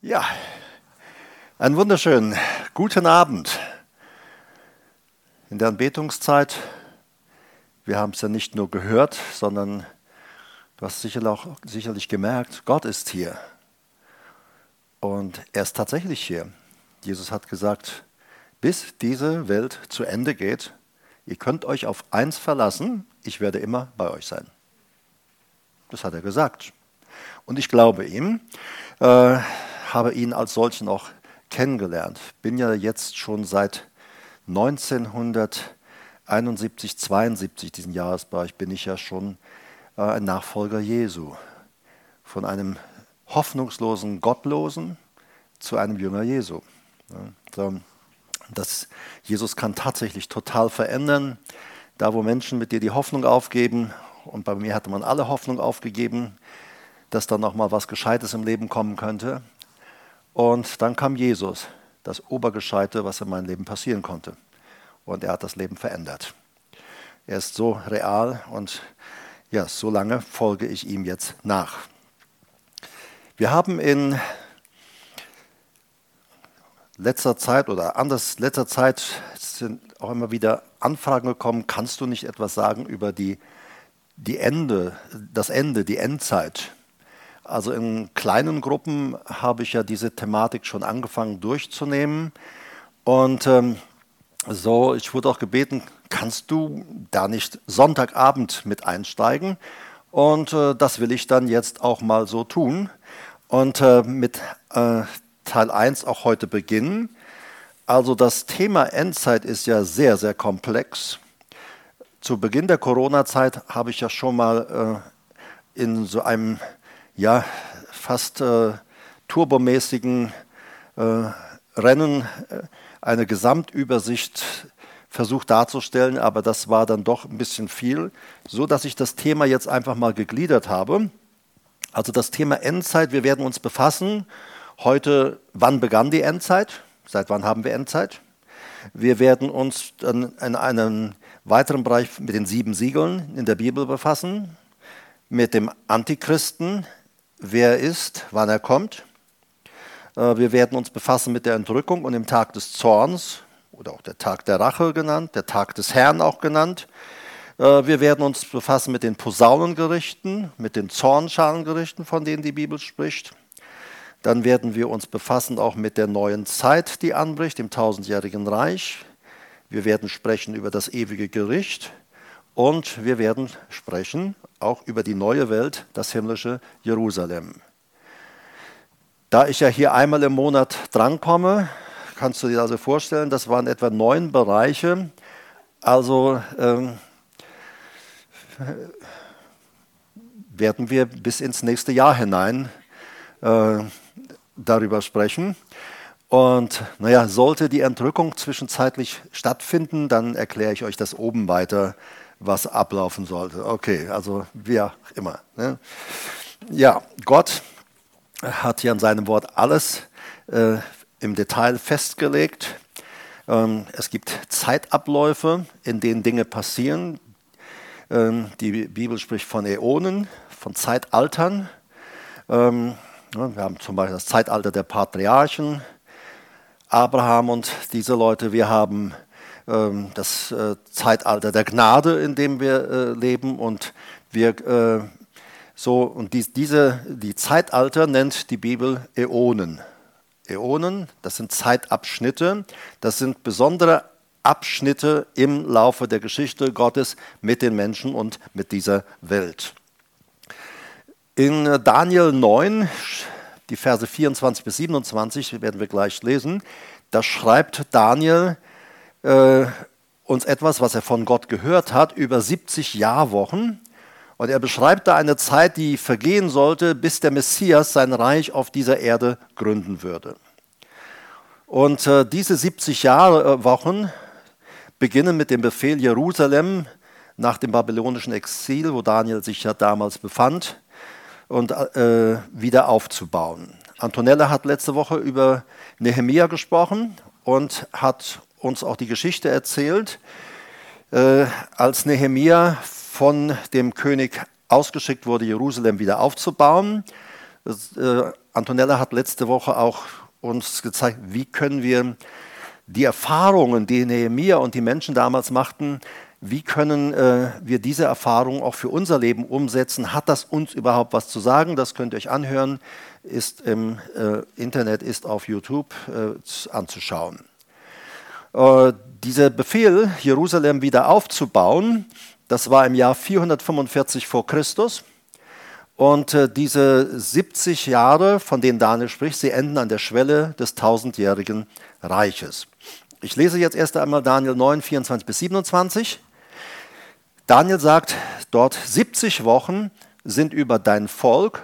Ja, einen wunderschönen guten Abend. In der Anbetungszeit, wir haben es ja nicht nur gehört, sondern du hast sicherlich, auch, sicherlich gemerkt, Gott ist hier. Und er ist tatsächlich hier. Jesus hat gesagt, bis diese Welt zu Ende geht, ihr könnt euch auf eins verlassen, ich werde immer bei euch sein. Das hat er gesagt. Und ich glaube ihm. Äh, habe ihn als solchen auch kennengelernt. Bin ja jetzt schon seit 1971, 72 diesen Jahresbereich bin ich ja schon äh, ein Nachfolger Jesu. Von einem hoffnungslosen Gottlosen zu einem Jünger Jesu. so, das, Jesus kann tatsächlich total verändern. Da, wo Menschen mit dir die Hoffnung aufgeben, und bei mir hatte man alle Hoffnung aufgegeben, dass dann noch mal was Gescheites im Leben kommen könnte, und dann kam Jesus, das Obergescheite, was in meinem Leben passieren konnte. Und er hat das Leben verändert. Er ist so real und ja, so lange folge ich ihm jetzt nach. Wir haben in letzter Zeit oder anders letzter Zeit sind auch immer wieder Anfragen gekommen, kannst du nicht etwas sagen über die, die Ende, das Ende, die Endzeit? Also in kleinen Gruppen habe ich ja diese Thematik schon angefangen durchzunehmen. Und ähm, so, ich wurde auch gebeten, kannst du da nicht Sonntagabend mit einsteigen? Und äh, das will ich dann jetzt auch mal so tun. Und äh, mit äh, Teil 1 auch heute beginnen. Also das Thema Endzeit ist ja sehr, sehr komplex. Zu Beginn der Corona-Zeit habe ich ja schon mal äh, in so einem ja, fast äh, turbomäßigen äh, Rennen äh, eine Gesamtübersicht versucht darzustellen, aber das war dann doch ein bisschen viel, so dass ich das Thema jetzt einfach mal gegliedert habe. Also das Thema Endzeit, wir werden uns befassen. Heute, wann begann die Endzeit? Seit wann haben wir Endzeit? Wir werden uns dann in einem weiteren Bereich mit den sieben Siegeln in der Bibel befassen, mit dem Antichristen, wer er ist, wann er kommt. Äh, wir werden uns befassen mit der Entrückung und dem Tag des Zorns oder auch der Tag der Rache genannt, der Tag des Herrn auch genannt. Äh, wir werden uns befassen mit den Posaunengerichten, mit den Zornschalengerichten, von denen die Bibel spricht. Dann werden wir uns befassen auch mit der neuen Zeit, die anbricht, dem tausendjährigen Reich. Wir werden sprechen über das ewige Gericht und wir werden sprechen auch über die neue Welt, das himmlische Jerusalem. Da ich ja hier einmal im Monat drankomme, kannst du dir also vorstellen, das waren etwa neun Bereiche. Also ähm, werden wir bis ins nächste Jahr hinein äh, darüber sprechen. Und naja, sollte die Entrückung zwischenzeitlich stattfinden, dann erkläre ich euch das oben weiter was ablaufen sollte. Okay, also wie auch immer. Ne? Ja, Gott hat hier an seinem Wort alles äh, im Detail festgelegt. Ähm, es gibt Zeitabläufe, in denen Dinge passieren. Ähm, die Bibel spricht von Äonen, von Zeitaltern. Ähm, wir haben zum Beispiel das Zeitalter der Patriarchen, Abraham und diese Leute. Wir haben das äh, Zeitalter der Gnade, in dem wir äh, leben. Und wir äh, so, und diese, die Zeitalter nennt die Bibel Äonen. Äonen, das sind Zeitabschnitte, das sind besondere Abschnitte im Laufe der Geschichte Gottes mit den Menschen und mit dieser Welt. In Daniel 9, die Verse 24 bis 27, werden wir gleich lesen, da schreibt Daniel, äh, uns etwas, was er von Gott gehört hat, über 70 Jahrwochen. Und er beschreibt da eine Zeit, die vergehen sollte, bis der Messias sein Reich auf dieser Erde gründen würde. Und äh, diese 70 Jahrwochen beginnen mit dem Befehl, Jerusalem nach dem babylonischen Exil, wo Daniel sich ja damals befand, und äh, wieder aufzubauen. Antonella hat letzte Woche über Nehemia gesprochen und hat uns auch die Geschichte erzählt, äh, als Nehemia von dem König ausgeschickt wurde, Jerusalem wieder aufzubauen, Äh, Antonella hat letzte Woche auch uns gezeigt, wie können wir die Erfahrungen, die Nehemiah und die Menschen damals machten, wie können äh, wir diese Erfahrungen auch für unser Leben umsetzen? Hat das uns überhaupt was zu sagen? Das könnt ihr euch anhören, ist im äh, Internet, ist auf YouTube äh, anzuschauen. Äh, dieser Befehl, Jerusalem wieder aufzubauen, das war im Jahr 445 vor Christus. Und äh, diese 70 Jahre, von denen Daniel spricht, sie enden an der Schwelle des tausendjährigen Reiches. Ich lese jetzt erst einmal Daniel 9, 24 bis 27. Daniel sagt dort, 70 Wochen sind über dein Volk,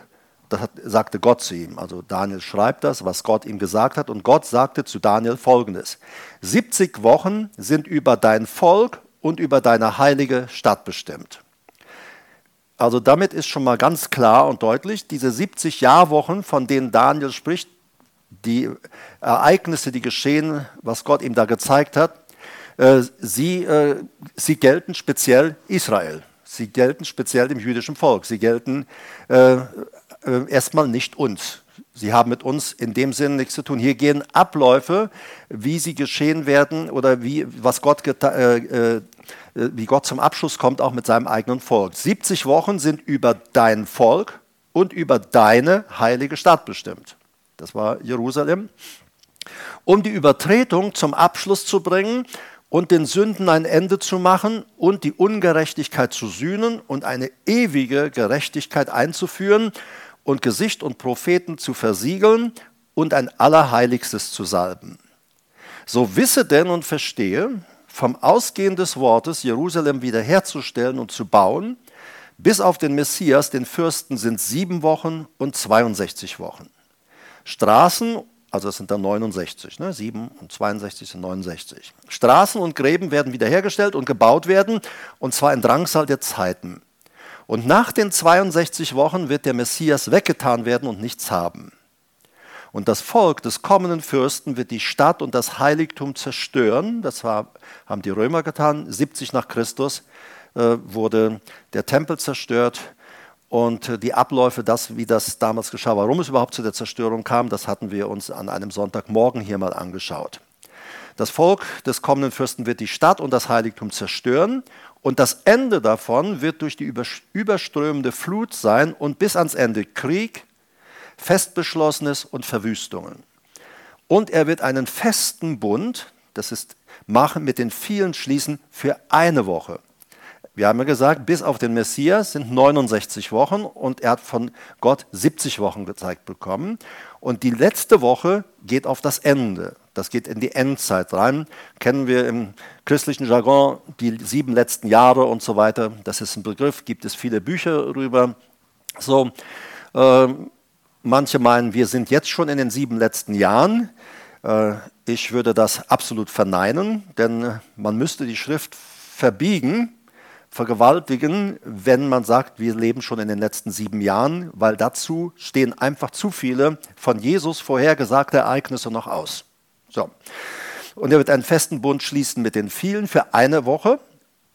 das hat, sagte Gott zu ihm. Also Daniel schreibt das, was Gott ihm gesagt hat. Und Gott sagte zu Daniel folgendes. 70 Wochen sind über dein Volk und über deine heilige Stadt bestimmt. Also damit ist schon mal ganz klar und deutlich, diese 70 Jahrwochen, von denen Daniel spricht, die Ereignisse, die geschehen, was Gott ihm da gezeigt hat, äh, sie, äh, sie gelten speziell Israel. Sie gelten speziell dem jüdischen Volk. Sie gelten äh, erstmal nicht uns. Sie haben mit uns in dem Sinne nichts zu tun. Hier gehen Abläufe, wie sie geschehen werden oder wie, was Gott äh, wie Gott zum Abschluss kommt, auch mit seinem eigenen Volk. 70 Wochen sind über dein Volk und über deine heilige Stadt bestimmt. Das war Jerusalem. Um die Übertretung zum Abschluss zu bringen und den Sünden ein Ende zu machen und die Ungerechtigkeit zu sühnen und eine ewige Gerechtigkeit einzuführen und Gesicht und Propheten zu versiegeln und ein Allerheiligstes zu salben. So wisse denn und verstehe, vom Ausgehen des Wortes, Jerusalem wiederherzustellen und zu bauen, bis auf den Messias, den Fürsten, sind sieben Wochen und 62 Wochen. Straßen, also das sind dann 69, ne? 7 und 62 sind 69. Straßen und Gräben werden wiederhergestellt und gebaut werden, und zwar in Drangsal der Zeiten. Und nach den 62 Wochen wird der Messias weggetan werden und nichts haben. Und das Volk des kommenden Fürsten wird die Stadt und das Heiligtum zerstören. Das haben die Römer getan. 70 nach Christus äh, wurde der Tempel zerstört. Und äh, die Abläufe, das, wie das damals geschah, warum es überhaupt zu der Zerstörung kam, das hatten wir uns an einem Sonntagmorgen hier mal angeschaut. Das Volk des kommenden Fürsten wird die Stadt und das Heiligtum zerstören und das Ende davon wird durch die überströmende Flut sein und bis ans Ende Krieg, Festbeschlossenes und Verwüstungen. Und er wird einen festen Bund, das ist machen mit den vielen schließen für eine Woche. Wir haben ja gesagt, bis auf den Messias sind 69 Wochen und er hat von Gott 70 Wochen gezeigt bekommen. Und die letzte Woche geht auf das Ende. Das geht in die Endzeit rein. Kennen wir im christlichen Jargon die sieben letzten Jahre und so weiter. Das ist ein Begriff, gibt es viele Bücher darüber. So, äh, Manche meinen, wir sind jetzt schon in den sieben letzten Jahren. Äh, ich würde das absolut verneinen, denn man müsste die Schrift verbiegen, vergewaltigen, wenn man sagt, wir leben schon in den letzten sieben Jahren, weil dazu stehen einfach zu viele von Jesus vorhergesagte Ereignisse noch aus. So. Und er wird einen festen Bund schließen mit den vielen für eine Woche.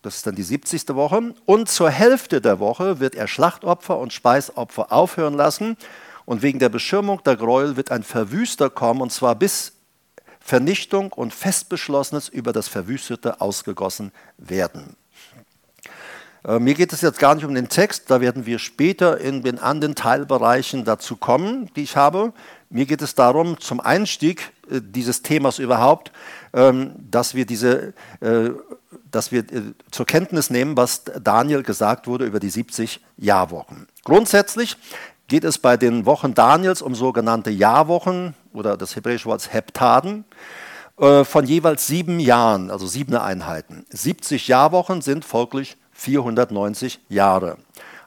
Das ist dann die 70. Woche. Und zur Hälfte der Woche wird er Schlachtopfer und Speisopfer aufhören lassen und wegen der Beschirmung der Gräuel wird ein Verwüster kommen, und zwar bis Vernichtung und Festbeschlossenes über das Verwüstete ausgegossen werden. Äh, mir geht es jetzt gar nicht um den Text, da werden wir später in den anderen Teilbereichen dazu kommen, die ich habe. Mir geht es darum, zum Einstieg äh, dieses Themas überhaupt, ähm, dass wir diese äh, dass wir zur Kenntnis nehmen, was Daniel gesagt wurde über die 70 Jahrwochen. Grundsätzlich geht es bei den Wochen Daniels um sogenannte Jahrwochen oder das hebräische Wort Heptaden von jeweils sieben Jahren, also sieben Einheiten. 70 Jahrwochen sind folglich 490 Jahre.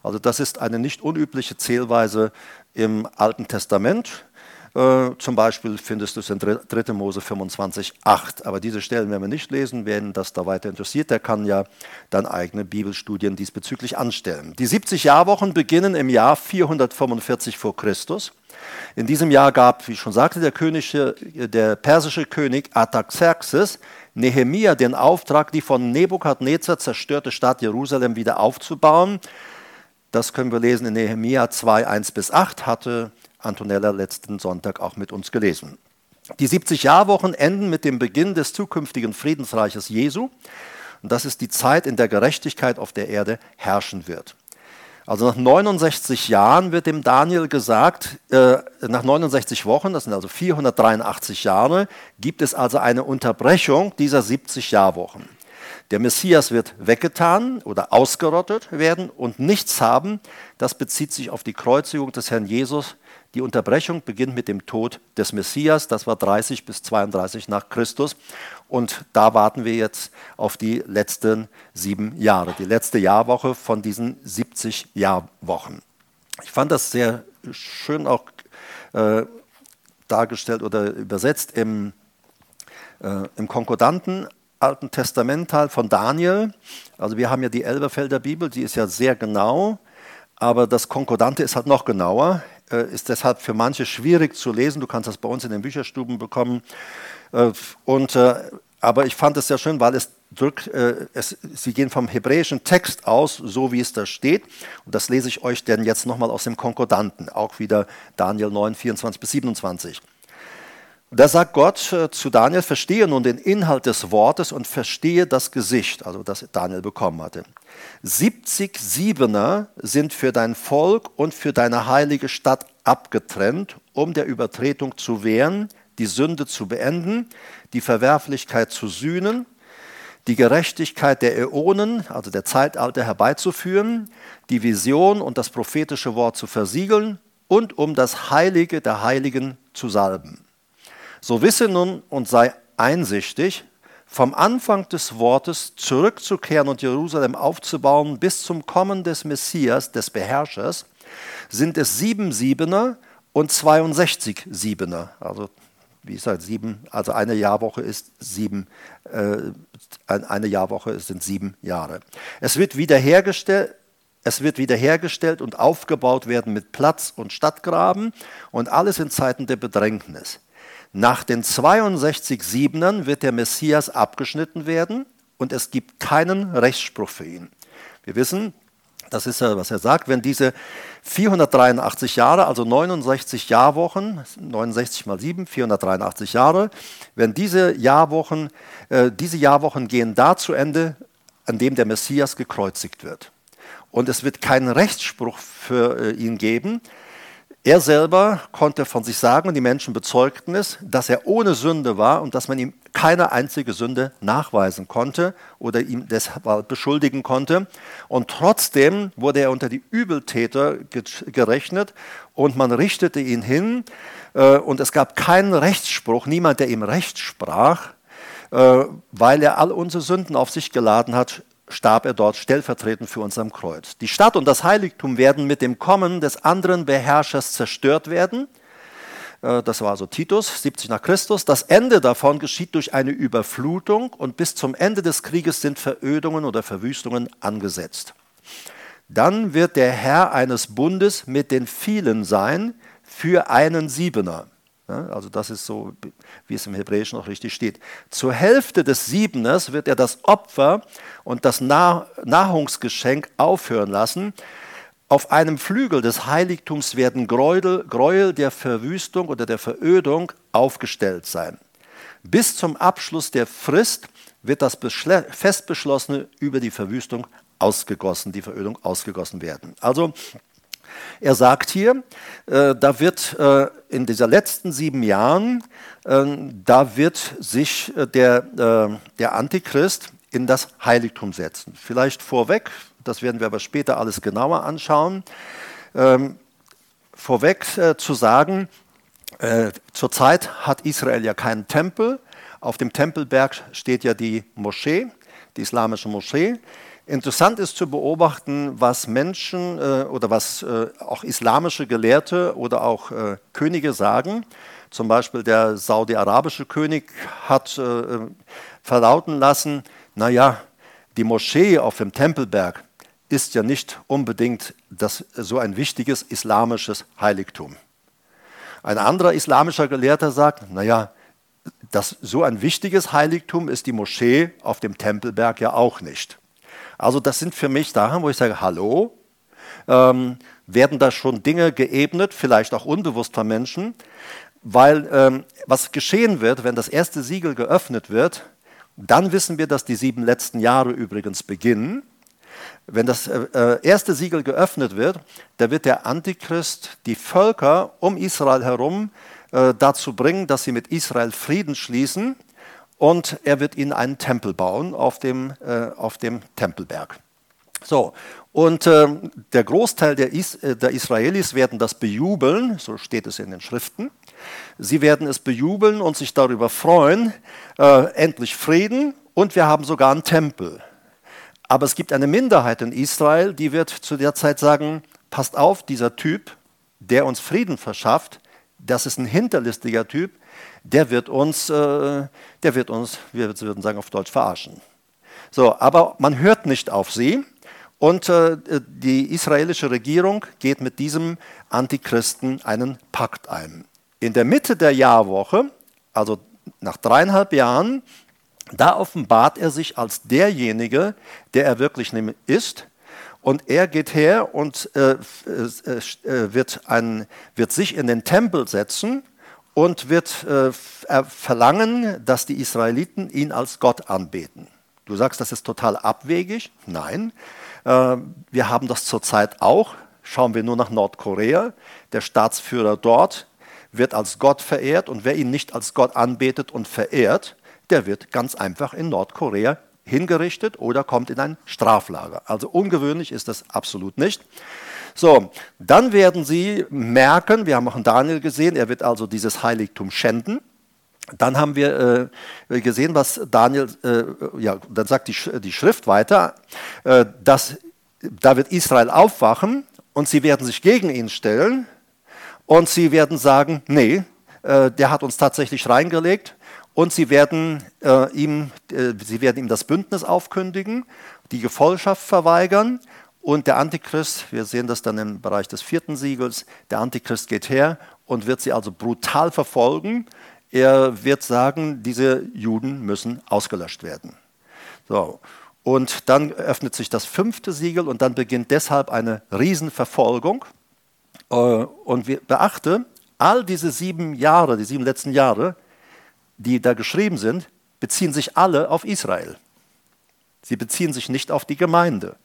Also das ist eine nicht unübliche Zählweise im Alten Testament. Äh, zum Beispiel findest du es in 3. Mose 25, 8. Aber diese Stellen werden wir nicht lesen. Wen das da weiter interessiert, der kann ja dann eigene Bibelstudien diesbezüglich anstellen. Die 70 Jahrwochen beginnen im Jahr 445 vor Christus. In diesem Jahr gab, wie ich schon sagte, der, König, der persische König Artaxerxes Nehemia den Auftrag, die von Nebukadnezar zerstörte Stadt Jerusalem wieder aufzubauen. Das können wir lesen in Nehemia 2, 1 bis 8, hatte Antonella letzten Sonntag auch mit uns gelesen. Die 70 Jahrwochen enden mit dem Beginn des zukünftigen Friedensreiches Jesu. Und das ist die Zeit, in der Gerechtigkeit auf der Erde herrschen wird. Also nach 69 Jahren wird dem Daniel gesagt, äh, nach 69 Wochen, das sind also 483 Jahre, gibt es also eine Unterbrechung dieser 70 Jahrwochen. Der Messias wird weggetan oder ausgerottet werden und nichts haben. Das bezieht sich auf die Kreuzigung des Herrn Jesus. Die Unterbrechung beginnt mit dem Tod des Messias. Das war 30 bis 32 nach Christus. Und da warten wir jetzt auf die letzten sieben Jahre, die letzte Jahrwoche von diesen 70 Jahrwochen. Ich fand das sehr schön auch äh, dargestellt oder übersetzt im, äh, im Konkordanten Alten Testamental von Daniel. Also wir haben ja die Elberfelder Bibel, die ist ja sehr genau, aber das Konkordante ist halt noch genauer, äh, ist deshalb für manche schwierig zu lesen. Du kannst das bei uns in den Bücherstuben bekommen. Äh, und, äh, aber ich fand es sehr schön, weil es drückt, äh, es, sie gehen vom hebräischen Text aus, so wie es da steht. Und das lese ich euch denn jetzt nochmal aus dem Konkordanten, auch wieder Daniel 9, 24 bis 27. Da sagt Gott zu Daniel, verstehe nun den Inhalt des Wortes und verstehe das Gesicht, also das Daniel bekommen hatte. 70 Siebener sind für dein Volk und für deine heilige Stadt abgetrennt, um der Übertretung zu wehren, die Sünde zu beenden, die Verwerflichkeit zu sühnen, die Gerechtigkeit der Äonen, also der Zeitalter herbeizuführen, die Vision und das prophetische Wort zu versiegeln und um das Heilige der Heiligen zu salben. So wisse nun und sei einsichtig, vom Anfang des Wortes zurückzukehren und Jerusalem aufzubauen bis zum Kommen des Messias, des Beherrschers, sind es sieben Siebener und 62 Siebener. Also wie gesagt, sieben, also eine Jahrwoche ist sieben, äh, eine Jahrwoche sind sieben Jahre. Es wird wiederhergestellt, es wird wiederhergestellt und aufgebaut werden mit Platz und Stadtgraben und alles in Zeiten der Bedrängnis. Nach den 62 Siebenern wird der Messias abgeschnitten werden und es gibt keinen Rechtsspruch für ihn. Wir wissen, das ist ja, was er sagt, wenn diese 483 Jahre, also 69 Jahrwochen, 69 mal 7, 483 Jahre, wenn diese Jahrwochen, äh, diese Jahrwochen gehen da zu Ende, an dem der Messias gekreuzigt wird. Und es wird keinen Rechtsspruch für äh, ihn geben, er selber konnte von sich sagen, und die Menschen bezeugten es, dass er ohne Sünde war und dass man ihm keine einzige Sünde nachweisen konnte oder ihm deshalb beschuldigen konnte. Und trotzdem wurde er unter die Übeltäter gerechnet und man richtete ihn hin äh, und es gab keinen Rechtsspruch, niemand, der ihm Recht sprach, äh, weil er all unsere Sünden auf sich geladen hat, starb er dort stellvertretend für uns am Kreuz. Die Stadt und das Heiligtum werden mit dem Kommen des anderen Beherrschers zerstört werden. Äh, das war also Titus, 70 nach Christus. Das Ende davon geschieht durch eine Überflutung und bis zum Ende des Krieges sind Verödungen oder Verwüstungen angesetzt. Dann wird der Herr eines Bundes mit den vielen sein für einen Siebener. Also das ist so, wie es im Hebräischen auch richtig steht. Zur Hälfte des Siebeners wird er das Opfer und das Nahrungsgeschenk aufhören lassen. Auf einem Flügel des Heiligtums werden Gräuel, Gräuel der Verwüstung oder der Verödung aufgestellt sein. Bis zum Abschluss der Frist wird das Festbeschlossene über die Verwüstung ausgegossen, die Verödung ausgegossen werden. Also er sagt hier, äh, da wird äh, in dieser letzten sieben Jahren, äh, da wird sich äh, der, äh, der Antichrist in das Heiligtum setzen. Vielleicht vorweg, das werden wir aber später alles genauer anschauen, ähm, vorweg äh, zu sagen, zurzeit hat Israel ja keinen Tempel. Auf dem Tempelberg steht ja die Moschee, die islamische Moschee. Interessant ist zu beobachten, was Menschen äh, oder was äh, auch islamische Gelehrte oder auch äh, Könige sagen. Zum Beispiel der saudi-arabische König hat äh, äh, verlauten lassen, naja, die Moschee auf dem Tempelberg ist ja nicht unbedingt das, so ein wichtiges islamisches Heiligtum. Ein anderer islamischer Gelehrter sagt, naja, das, so ein wichtiges Heiligtum ist die Moschee auf dem Tempelberg ja auch nicht. Also das sind für mich Sachen, wo ich sage, hallo, ähm, werden da schon Dinge geebnet, vielleicht auch unbewusst von Menschen, weil ähm, was geschehen wird, wenn das erste Siegel geöffnet wird, dann wissen wir, dass die sieben letzten Jahre übrigens beginnen. Wenn das äh, äh erste Siegel geöffnet wird, da wird der Antichrist die Völker um Israel herum äh, dazu bringen, dass sie mit Israel Frieden schließen und er wird ihnen einen Tempel bauen auf dem, äh, auf dem Tempelberg. So, und äh, der Großteil der, Is äh, der Israelis werden das bejubeln, so steht es in den Schriften. Sie werden es bejubeln und sich darüber freuen, äh, endlich Frieden und wir haben sogar einen Tempel. Aber es gibt eine Minderheit in Israel, die wird zu der Zeit sagen, passt auf, dieser Typ, der uns Frieden verschafft, das ist ein hinterlistiger Typ, der wird uns, äh, der wird uns, wir würden sagen auf Deutsch, verarschen. So, aber man hört nicht auf sie und äh, die israelische Regierung geht mit diesem Antichristen einen Pakt ein. In der Mitte der Jahrwoche, also nach dreieinhalb Jahren, da offenbart er sich als derjenige, der er wirklich ist. Und er geht her und äh, äh, äh, wird, ein, wird sich in den Tempel setzen und wird äh, verlangen, dass die Israeliten ihn als Gott anbeten. Du sagst, das ist total abwegig. Nein, äh, wir haben das zurzeit auch. Schauen wir nur nach Nordkorea. Der Staatsführer dort wird als Gott verehrt und wer ihn nicht als Gott anbetet und verehrt, der wird ganz einfach in Nordkorea hingerichtet oder kommt in ein Straflager. Also ungewöhnlich ist das absolut nicht. So, dann werden sie merken, wir haben auch Daniel gesehen, er wird also dieses Heiligtum schänden. Dann haben wir äh, gesehen, was Daniel, äh, ja, dann sagt die, die Schrift weiter, äh, dass da wird Israel aufwachen und sie werden sich gegen ihn stellen und sie werden sagen, nee, äh, der hat uns tatsächlich reingelegt und sie werden, äh, ihm, äh, sie werden ihm das Bündnis aufkündigen, die Gefolgschaft verweigern und der Antichrist, wir sehen das dann im Bereich des vierten Siegels, der Antichrist geht her und wird sie also brutal verfolgen er wird sagen, diese Juden müssen ausgelöscht werden. So. Und dann öffnet sich das fünfte Siegel und dann beginnt deshalb eine Riesenverfolgung. Äh, und beachte, all diese sieben Jahre, die sieben letzten Jahre, die da geschrieben sind, beziehen sich alle auf Israel. Sie beziehen sich nicht auf die Gemeinde.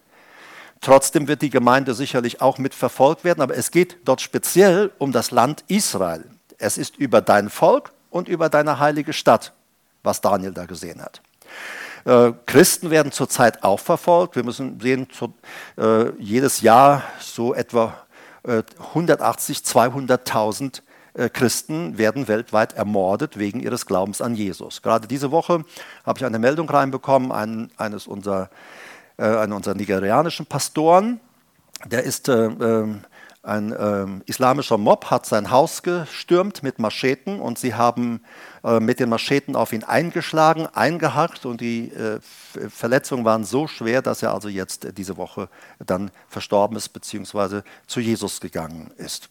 Trotzdem wird die Gemeinde sicherlich auch mit verfolgt werden, aber es geht dort speziell um das Land Israel. Es ist über dein Volk und über deine heilige Stadt, was Daniel da gesehen hat. Äh, Christen werden zurzeit auch verfolgt. Wir müssen sehen, äh, jedes Jahr so etwa äh, 180, 200.000 äh, Christen werden weltweit ermordet wegen ihres Glaubens an Jesus. Gerade diese Woche habe ich eine Meldung reinbekommen, ein, eines unserer, äh, einer unserer nigerianischen Pastoren, der ist äh, ähm, ein ähm, islamischer Mob hat sein Haus gestürmt mit Mascheten und sie haben äh, mit den Mascheten auf ihn eingeschlagen, eingehackt und die äh, Verletzungen waren so schwer, dass er also jetzt diese Woche dann verstorben ist bzw. zu Jesus gegangen ist.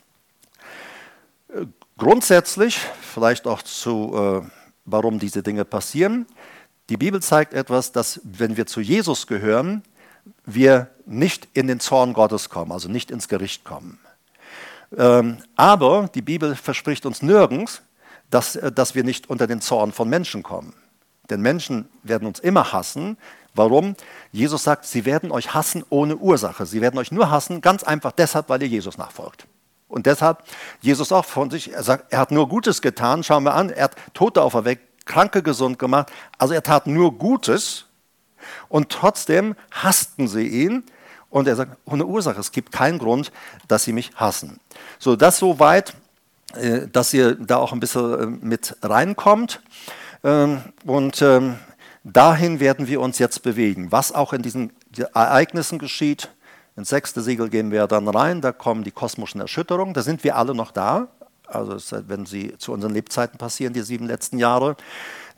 Äh, grundsätzlich, vielleicht auch zu, äh, warum diese Dinge passieren, die Bibel zeigt etwas, dass wenn wir zu Jesus gehören, wir nicht in den Zorn Gottes kommen, also nicht ins Gericht kommen. Ähm, aber die Bibel verspricht uns nirgends, dass, äh, dass wir nicht unter den Zorn von Menschen kommen. Denn Menschen werden uns immer hassen. Warum? Jesus sagt, sie werden euch hassen ohne Ursache. Sie werden euch nur hassen, ganz einfach deshalb, weil ihr Jesus nachfolgt. Und deshalb, Jesus auch von sich, er sagt, er hat nur Gutes getan. Schauen wir an, er hat Tote auferweckt, Kranke gesund gemacht. Also er tat nur Gutes. Und trotzdem hassten sie ihn, und er sagt, ohne Ursache, es gibt keinen Grund, dass sie mich hassen. So, das so weit, äh, dass ihr da auch ein bisschen äh, mit reinkommt. Ähm, und ähm, dahin werden wir uns jetzt bewegen. Was auch in diesen Ereignissen geschieht, ins sechste Siegel gehen wir dann rein, da kommen die kosmischen Erschütterungen, da sind wir alle noch da. Also wenn sie zu unseren Lebzeiten passieren, die sieben letzten Jahre,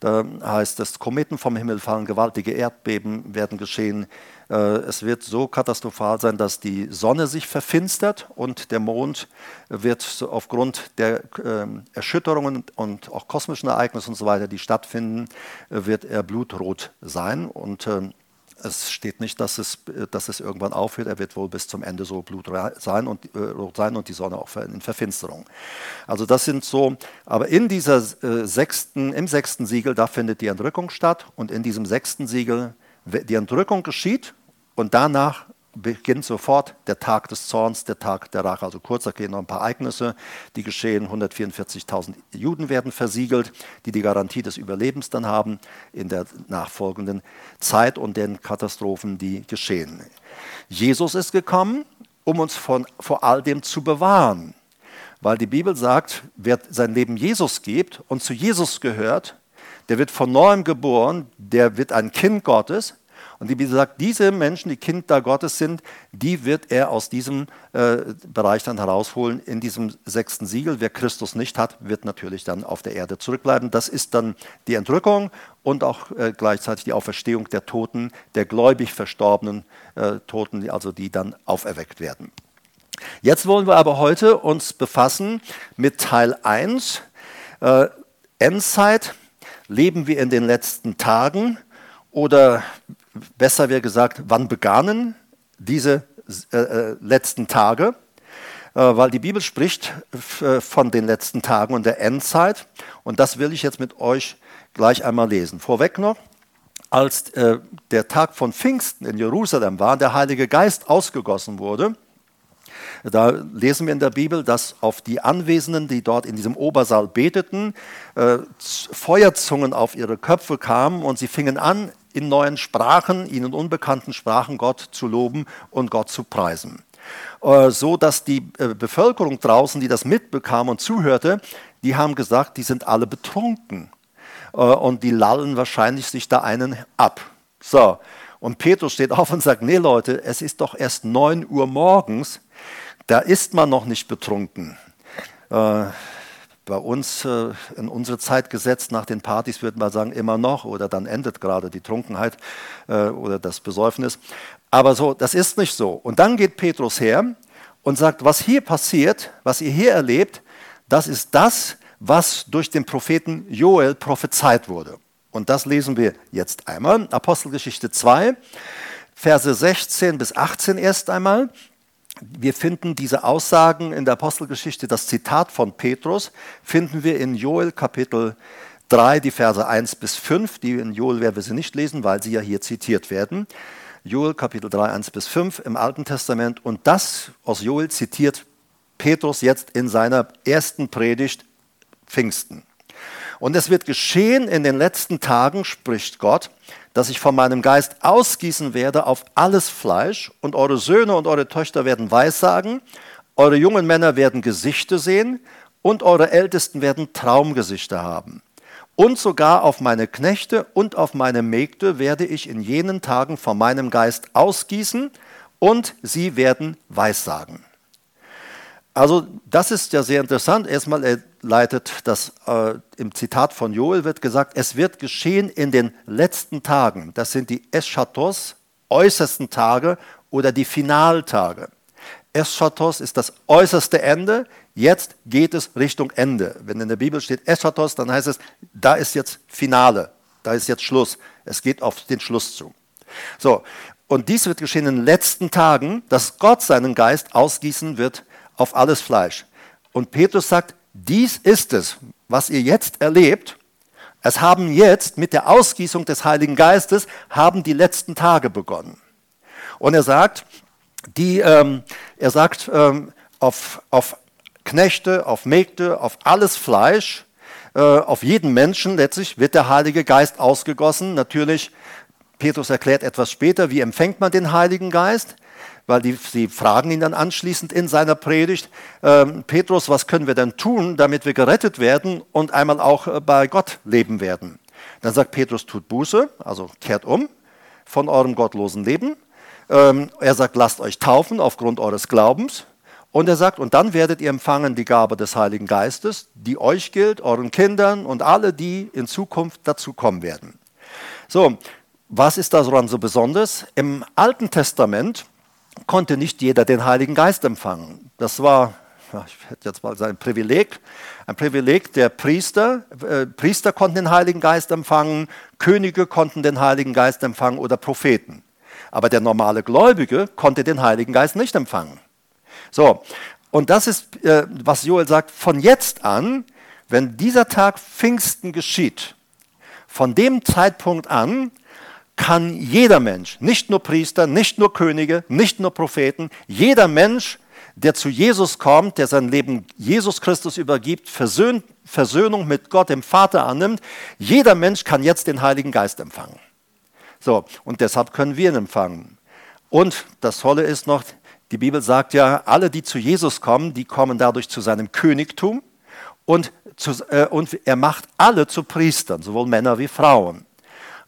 da heißt es, Kometen vom Himmel fallen, gewaltige Erdbeben werden geschehen. Äh, es wird so katastrophal sein, dass die Sonne sich verfinstert und der Mond wird aufgrund der ähm, Erschütterungen und auch kosmischen Ereignisse und so weiter, die stattfinden, wird er blutrot sein. Und ähm, Es steht nicht, dass es, dass es irgendwann aufhört. Er wird wohl bis zum Ende so blutrot sein und, äh, sein und die Sonne auch in Verfinsterung. Also das sind so, aber in dieser äh, sechsten, im sechsten Siegel, da findet die Entrückung statt und in diesem sechsten Siegel, die Entrückung geschieht und danach beginnt sofort der Tag des Zorns, der Tag der Rache. Also kurz erklärt noch ein paar Ereignisse, die geschehen. 144.000 Juden werden versiegelt, die die Garantie des Überlebens dann haben in der nachfolgenden Zeit und den Katastrophen, die geschehen. Jesus ist gekommen, um uns von, vor all dem zu bewahren. Weil die Bibel sagt, wer sein Leben Jesus gibt und zu Jesus gehört, der wird von neuem geboren, der wird ein Kind Gottes, und die Bibel sagt, diese Menschen, die Kinder Gottes sind, die wird er aus diesem äh, Bereich dann herausholen, in diesem sechsten Siegel. Wer Christus nicht hat, wird natürlich dann auf der Erde zurückbleiben. Das ist dann die Entrückung und auch äh, gleichzeitig die Auferstehung der Toten, der gläubig verstorbenen äh, Toten, also die dann auferweckt werden. Jetzt wollen wir aber heute uns befassen mit Teil 1, äh, Endzeit. Leben wir in den letzten Tagen oder besser wäre gesagt, wann begannen diese äh, äh, letzten Tage? Äh, weil die Bibel spricht äh, von den letzten Tagen und der Endzeit. Und das will ich jetzt mit euch gleich einmal lesen. Vorweg noch, als äh, der Tag von Pfingsten in Jerusalem war, der Heilige Geist ausgegossen wurde, da lesen wir in der Bibel, dass auf die Anwesenden, die dort in diesem Obersaal beteten, äh, Feuerzungen auf ihre Köpfe kamen und sie fingen an, in neuen Sprachen, ihnen unbekannten Sprachen Gott zu loben und Gott zu preisen. Äh, so dass die äh, Bevölkerung draußen, die das mitbekam und zuhörte, die haben gesagt, die sind alle betrunken äh, und die lallen wahrscheinlich sich da einen ab. So, und Petrus steht auf und sagt, nee Leute, es ist doch erst 9 Uhr morgens, da ist man noch nicht betrunken bei uns äh, in unsere Zeit gesetzt, nach den Partys würden wir sagen, immer noch oder dann endet gerade die Trunkenheit äh, oder das Besäufnis. Aber so, das ist nicht so. Und dann geht Petrus her und sagt, was hier passiert, was ihr hier erlebt, das ist das, was durch den Propheten Joel prophezeit wurde. Und das lesen wir jetzt einmal. Apostelgeschichte 2, Verse 16 bis 18 erst einmal wir finden diese Aussagen in der Apostelgeschichte, das Zitat von Petrus, finden wir in Joel Kapitel 3, die Verse 1 bis 5. Die in Joel werden wir sie nicht lesen, weil sie ja hier zitiert werden. Joel Kapitel 3, 1 bis 5 im Alten Testament. Und das aus Joel zitiert Petrus jetzt in seiner ersten Predigt Pfingsten. Und es wird geschehen in den letzten Tagen, spricht Gott, dass ich von meinem Geist ausgießen werde auf alles Fleisch und eure Söhne und eure Töchter werden Weissagen, eure jungen Männer werden Gesichter sehen und eure Ältesten werden Traumgesichter haben. Und sogar auf meine Knechte und auf meine Mägde werde ich in jenen Tagen von meinem Geist ausgießen und sie werden Weissagen. Also das ist ja sehr interessant. Erstmal er leitet das äh, im Zitat von Joel wird gesagt, es wird geschehen in den letzten Tagen. Das sind die Eschatos, äußersten Tage oder die Finaltage. Eschatos ist das äußerste Ende. Jetzt geht es Richtung Ende. Wenn in der Bibel steht Eschatos, dann heißt es, da ist jetzt Finale, da ist jetzt Schluss. Es geht auf den Schluss zu. So, und dies wird geschehen in den letzten Tagen, dass Gott seinen Geist ausgießen wird auf alles Fleisch. Und Petrus sagt, dies ist es, was ihr jetzt erlebt. Es haben jetzt mit der Ausgießung des Heiligen Geistes haben die letzten Tage begonnen. Und er sagt, die, ähm, er sagt ähm, auf, auf Knechte, auf Mägde, auf alles Fleisch, äh, auf jeden Menschen letztlich wird der Heilige Geist ausgegossen. Natürlich, Petrus erklärt etwas später, wie empfängt man den Heiligen Geist weil die, sie fragen ihn dann anschließend in seiner Predigt, äh, Petrus, was können wir denn tun, damit wir gerettet werden und einmal auch äh, bei Gott leben werden? Dann sagt Petrus, tut Buße, also kehrt um von eurem gottlosen Leben. Ähm, er sagt, lasst euch taufen aufgrund eures Glaubens. Und er sagt, und dann werdet ihr empfangen die Gabe des Heiligen Geistes, die euch gilt, euren Kindern und alle, die in Zukunft dazu kommen werden. So, was ist daran so besonders? Im Alten Testament konnte nicht jeder den Heiligen Geist empfangen. Das war, ich hätte jetzt mal sein Privileg, ein Privileg der Priester. Äh, Priester konnten den Heiligen Geist empfangen, Könige konnten den Heiligen Geist empfangen oder Propheten. Aber der normale Gläubige konnte den Heiligen Geist nicht empfangen. So, und das ist, äh, was Joel sagt, von jetzt an, wenn dieser Tag Pfingsten geschieht, von dem Zeitpunkt an kann jeder Mensch, nicht nur Priester, nicht nur Könige, nicht nur Propheten, jeder Mensch, der zu Jesus kommt, der sein Leben Jesus Christus übergibt, Versöhn, Versöhnung mit Gott, dem Vater annimmt, jeder Mensch kann jetzt den Heiligen Geist empfangen. So, und deshalb können wir ihn empfangen. Und das Tolle ist noch, die Bibel sagt ja, alle, die zu Jesus kommen, die kommen dadurch zu seinem Königtum und, zu, äh, und er macht alle zu Priestern, sowohl Männer wie Frauen.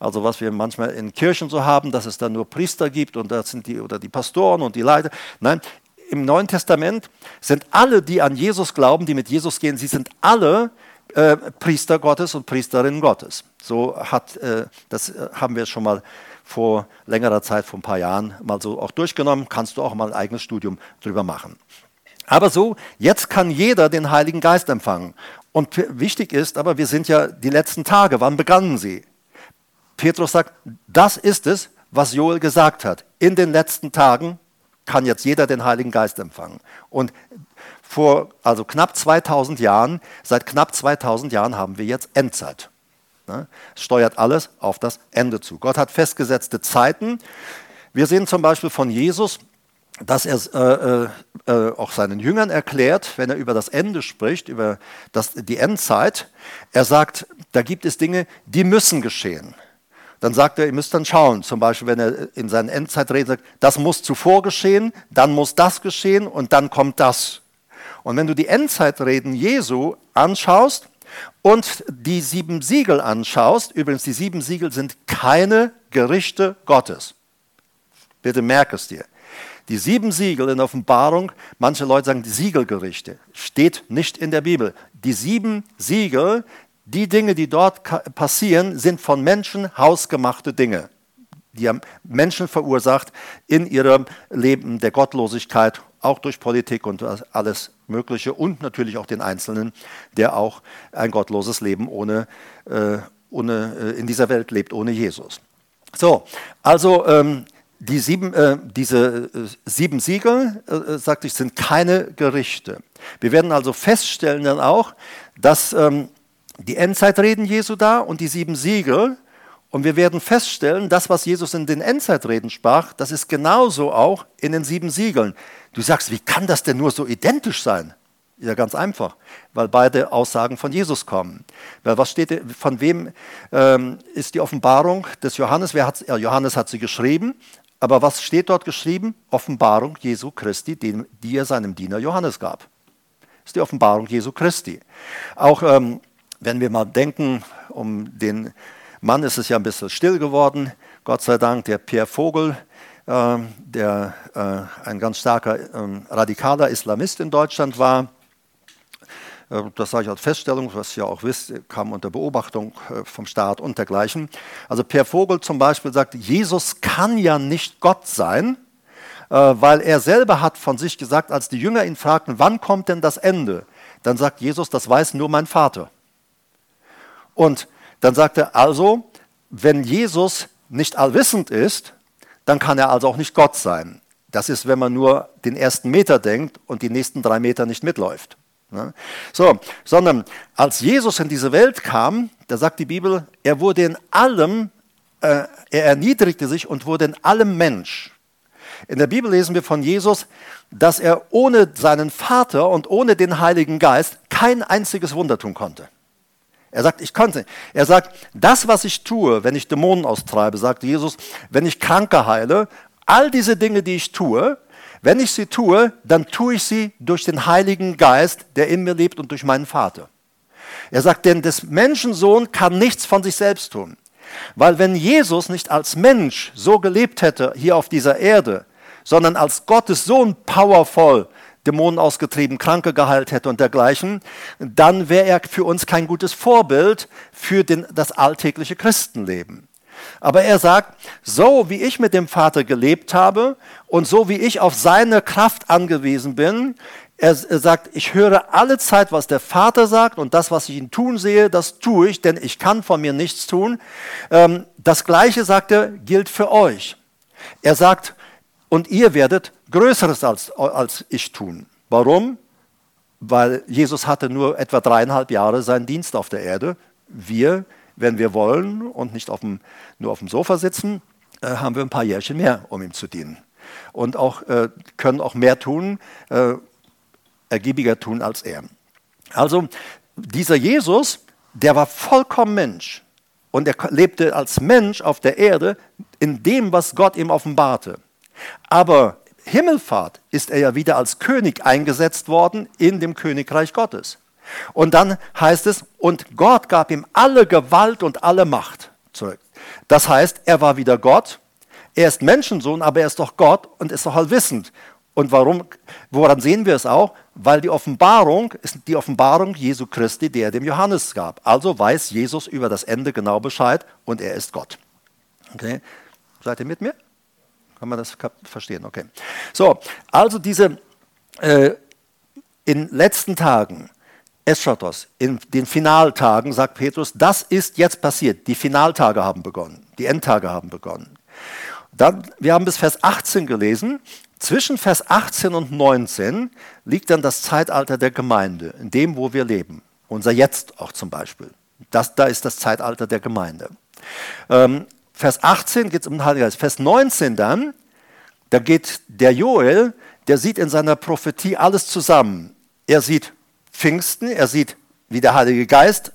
Also was wir manchmal in Kirchen so haben, dass es da nur Priester gibt und das sind die oder die Pastoren und die Leiter. Nein, im Neuen Testament sind alle, die an Jesus glauben, die mit Jesus gehen, sie sind alle äh, Priester Gottes und Priesterinnen Gottes. So hat äh, das äh, haben wir schon mal vor längerer Zeit, vor ein paar Jahren mal so auch durchgenommen. Kannst du auch mal ein eigenes Studium drüber machen. Aber so, jetzt kann jeder den Heiligen Geist empfangen. Und wichtig ist, aber wir sind ja die letzten Tage, wann begannen sie? Petrus sagt, das ist es, was Joel gesagt hat. In den letzten Tagen kann jetzt jeder den Heiligen Geist empfangen. Und vor also knapp 2000 Jahren, seit knapp 2000 Jahren haben wir jetzt Endzeit. Ne? Es steuert alles auf das Ende zu. Gott hat festgesetzte Zeiten. Wir sehen zum Beispiel von Jesus, dass er äh, äh, äh, auch seinen Jüngern erklärt, wenn er über das Ende spricht, über das, die Endzeit. Er sagt, da gibt es Dinge, die müssen geschehen. Dann sagt er, ihr müsst dann schauen, zum Beispiel, wenn er in seinen Endzeitreden sagt, das muss zuvor geschehen, dann muss das geschehen und dann kommt das. Und wenn du die Endzeitreden Jesu anschaust, und die sieben Siegel anschaust, übrigens die sieben Siegel sind keine Gerichte Gottes. Bitte merk es dir. Die sieben Siegel in Offenbarung, manche Leute sagen die Siegelgerichte, steht nicht in der Bibel. Die sieben Siegel, die Dinge, die dort passieren, sind von Menschen hausgemachte Dinge. Die haben Menschen verursacht in ihrem Leben der Gottlosigkeit, auch durch Politik und alles Mögliche und natürlich auch den Einzelnen, der auch ein gottloses Leben ohne, äh, ohne, äh, in dieser Welt lebt, ohne Jesus. So, also ähm, die sieben, äh, diese äh, sieben Siegel, äh, sagte ich, sind keine Gerichte. Wir werden also feststellen dann auch, dass ähm, die Endzeitreden Jesu da und die sieben Siegel, und wir werden feststellen, das, was Jesus in den Endzeitreden sprach, das ist genauso auch in den sieben Siegeln. Du sagst, wie kann das denn nur so identisch sein? Ja, ganz einfach, weil beide Aussagen von Jesus kommen. Weil was steht, von wem ähm, ist die Offenbarung des Johannes? Wer ja, Johannes hat sie geschrieben, aber was steht dort geschrieben? Offenbarung Jesu Christi, die, die er seinem Diener Johannes gab. Das ist die Offenbarung Jesu Christi. Auch ähm, wenn wir mal denken, um den Mann ist es ja ein bisschen still geworden, Gott sei Dank, der Pierre Vogel, äh, der äh, ein ganz starker äh, radikaler Islamist in Deutschland war, äh, das sage ich als Feststellung, was ihr auch wisst, kam unter Beobachtung äh, vom Staat und dergleichen. Also Per Vogel zum Beispiel sagt, Jesus kann ja nicht Gott sein, äh, weil er selber hat von sich gesagt, als die Jünger ihn fragten, wann kommt denn das Ende? Dann sagt Jesus, das weiß nur mein Vater. Und dann sagt er also, wenn Jesus nicht allwissend ist, dann kann er also auch nicht Gott sein. Das ist, wenn man nur den ersten Meter denkt und die nächsten drei Meter nicht mitläuft. Ne? So, sondern als Jesus in diese Welt kam, da sagt die Bibel, er wurde in allem, äh, er erniedrigte sich und wurde in allem Mensch. In der Bibel lesen wir von Jesus, dass er ohne seinen Vater und ohne den Heiligen Geist kein einziges Wunder tun konnte. Er sagt, ich konnte. Er sagt, das, was ich tue, wenn ich Dämonen austreibe, sagt Jesus, wenn ich Kranke heile, all diese Dinge, die ich tue, wenn ich sie tue, dann tue ich sie durch den Heiligen Geist, der in mir lebt und durch meinen Vater. Er sagt, denn des Menschensohn kann nichts von sich selbst tun. Weil wenn Jesus nicht als Mensch so gelebt hätte hier auf dieser Erde, sondern als Gottes Sohn powervoll Dämonen ausgetrieben, Kranke geheilt hätte und dergleichen, dann wäre er für uns kein gutes Vorbild für den, das alltägliche Christenleben. Aber er sagt, so wie ich mit dem Vater gelebt habe und so wie ich auf seine Kraft angewiesen bin, er, sagt, ich höre alle Zeit, was der Vater sagt und das, was ich ihn tun sehe, das tue ich, denn ich kann von mir nichts tun. Ähm, das Gleiche, sagt er, gilt für euch. Er sagt, und ihr werdet Größeres als, als ich tun. Warum? Weil Jesus hatte nur etwa dreieinhalb Jahre seinen Dienst auf der Erde. Wir, wenn wir wollen und nicht auf dem, nur auf dem Sofa sitzen, äh, haben wir ein paar Jährchen mehr, um ihm zu dienen. Und auch, äh, können auch mehr tun, äh, ergiebiger tun als er. Also dieser Jesus, der war vollkommen Mensch. Und er lebte als Mensch auf der Erde in dem, was Gott ihm offenbarte. Aber Himmelfahrt ist er ja wieder als König eingesetzt worden in dem Königreich Gottes. Und dann heißt es, und Gott gab ihm alle Gewalt und alle Macht zurück. Das heißt, er war wieder Gott. Er ist Menschensohn, aber er ist doch Gott und ist doch allwissend. Und warum, woran sehen wir es auch? Weil die Offenbarung ist die Offenbarung Jesu Christi, die er dem Johannes gab. Also weiß Jesus über das Ende genau Bescheid und er ist Gott. Okay? Seid ihr mit mir? Kann man das verstehen? Okay. So, also diese äh, in letzten Tagen, Eschatos, in den Finaltagen, sagt Petrus, das ist jetzt passiert. Die Finaltage haben begonnen, die Endtage haben begonnen. Dann, wir haben bis Vers 18 gelesen. Zwischen Vers 18 und 19 liegt dann das Zeitalter der Gemeinde, in dem, wo wir leben. Unser Jetzt auch zum Beispiel. Das, da ist das Zeitalter der Gemeinde. Ähm, Vers 18 geht es um den Heiligen Geist. Vers 19 dann, da geht der Joel, der sieht in seiner Prophetie alles zusammen. Er sieht Pfingsten, er sieht, wie der Heilige Geist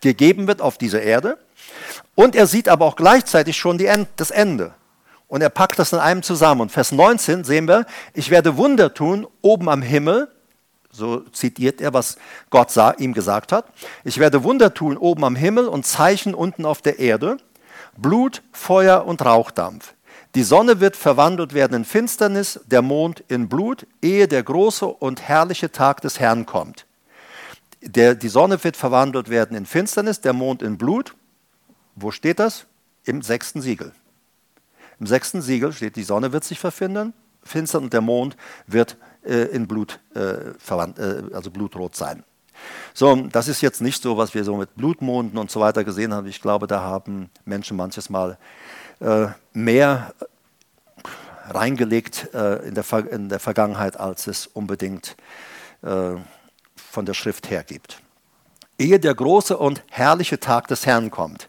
gegeben wird auf dieser Erde. Und er sieht aber auch gleichzeitig schon End, das Ende. Und er packt das in einem zusammen. Und Vers 19 sehen wir, ich werde Wunder tun oben am Himmel. So zitiert er, was Gott ihm gesagt hat. Ich werde Wunder tun oben am Himmel und Zeichen unten auf der Erde. Blut, Feuer und Rauchdampf. Die Sonne wird verwandelt werden in Finsternis, der Mond in Blut, ehe der große und herrliche Tag des Herrn kommt. Der, die Sonne wird verwandelt werden in Finsternis, der Mond in Blut. Wo steht das? Im sechsten Siegel. Im sechsten Siegel steht, die Sonne wird sich verfinstern, finstern und der Mond wird äh, in Blut äh, verwandt, äh, also blutrot sein. So, das ist jetzt nicht so, was wir so mit Blutmonden und so weiter gesehen haben. Ich glaube, da haben Menschen manches Mal äh, mehr reingelegt äh, in, der in, der Vergangenheit, als es unbedingt äh, von der Schrift hergibt. Ehe der große und herrliche Tag des Herrn kommt.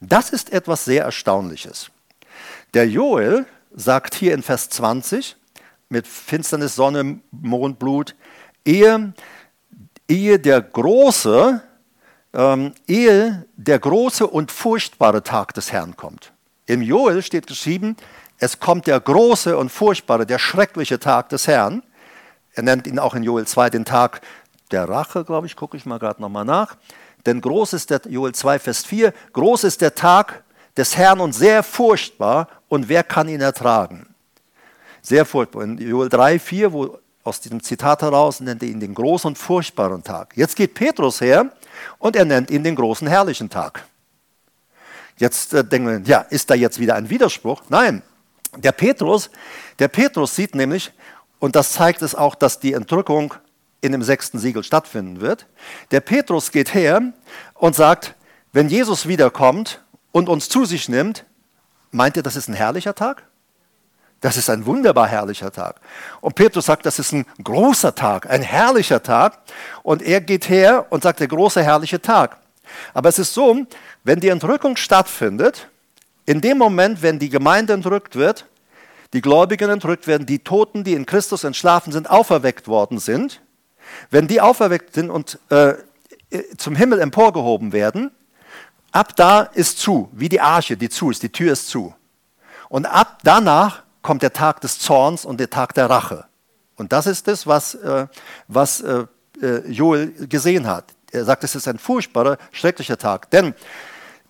Das ist etwas sehr Erstaunliches. Der Joel sagt hier in Vers 20 mit Finsternis, Sonne, Mond, Blut, ehe, ehe der große, ähm, ehe der große und furchtbare Tag des Herrn kommt. Im Joel steht geschrieben, es kommt der große und furchtbare, der schreckliche Tag des Herrn. Er nennt ihn auch in Joel 2 den Tag der Rache, glaube ich, gucke ich mal gerade nochmal nach. Denn groß ist der, Joel 2, Vers 4, groß ist der Tag des Herrn und sehr furchtbar und wer kann ihn ertragen? Sehr furchtbar. In Joel 3, 4, wo aus diesem Zitat heraus nennt er ihn den großen und furchtbaren Tag. Jetzt geht Petrus her und er nennt ihn den großen herrlichen Tag. Jetzt äh, denken wir, ja, ist da jetzt wieder ein Widerspruch? Nein. Der Petrus, der Petrus sieht nämlich, und das zeigt es auch, dass die Entrückung in dem sechsten Siegel stattfinden wird. Der Petrus geht her und sagt, wenn Jesus wiederkommt und uns zu sich nimmt, meint ihr, das ist ein herrlicher Tag? Das ist ein wunderbar herrlicher Tag. Und Petrus sagt, das ist ein großer Tag, ein herrlicher Tag. Und er geht her und sagt, der große herrliche Tag. Aber es ist so, wenn die Entrückung stattfindet, in dem Moment, wenn die Gemeinde entrückt wird, die Gläubigen entrückt werden, die Toten, die in Christus entschlafen sind, auferweckt worden sind, wenn die auferweckt sind und äh, zum Himmel emporgehoben werden, Ab da ist zu, wie die Arche, die zu ist, die Tür ist zu. Und ab danach kommt der Tag des Zorns und der Tag der Rache. Und das ist es, was, äh, was äh, äh, Joel gesehen hat. Er sagt, es ist ein furchtbarer, schrecklicher Tag. Denn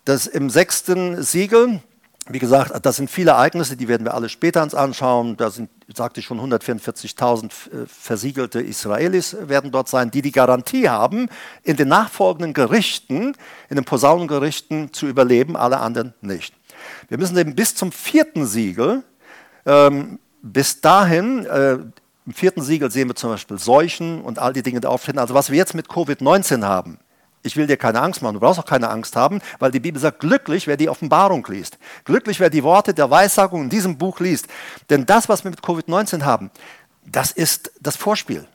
das im sechsten Siegel, wie gesagt, das sind viele Ereignisse, die werden wir alle später uns anschauen. Da sind, sagte ich schon, 144.000 äh, versiegelte Israelis werden dort sein, die die Garantie haben, in den nachfolgenden Gerichten, in den Posaunengerichten zu überleben, alle anderen nicht. Wir müssen eben bis zum vierten Siegel, ähm, bis dahin, äh, im vierten Siegel sehen wir zum Beispiel Seuchen und all die Dinge, die auftreten. Also was wir jetzt mit Covid-19 haben, Ich will dir keine Angst machen. Du brauchst auch keine Angst haben, weil die Bibel sagt, glücklich, wer die Offenbarung liest. Glücklich, wer die Worte der Weissagung in diesem Buch liest. Denn das, was wir mit Covid-19 haben, das ist das Vorspiel.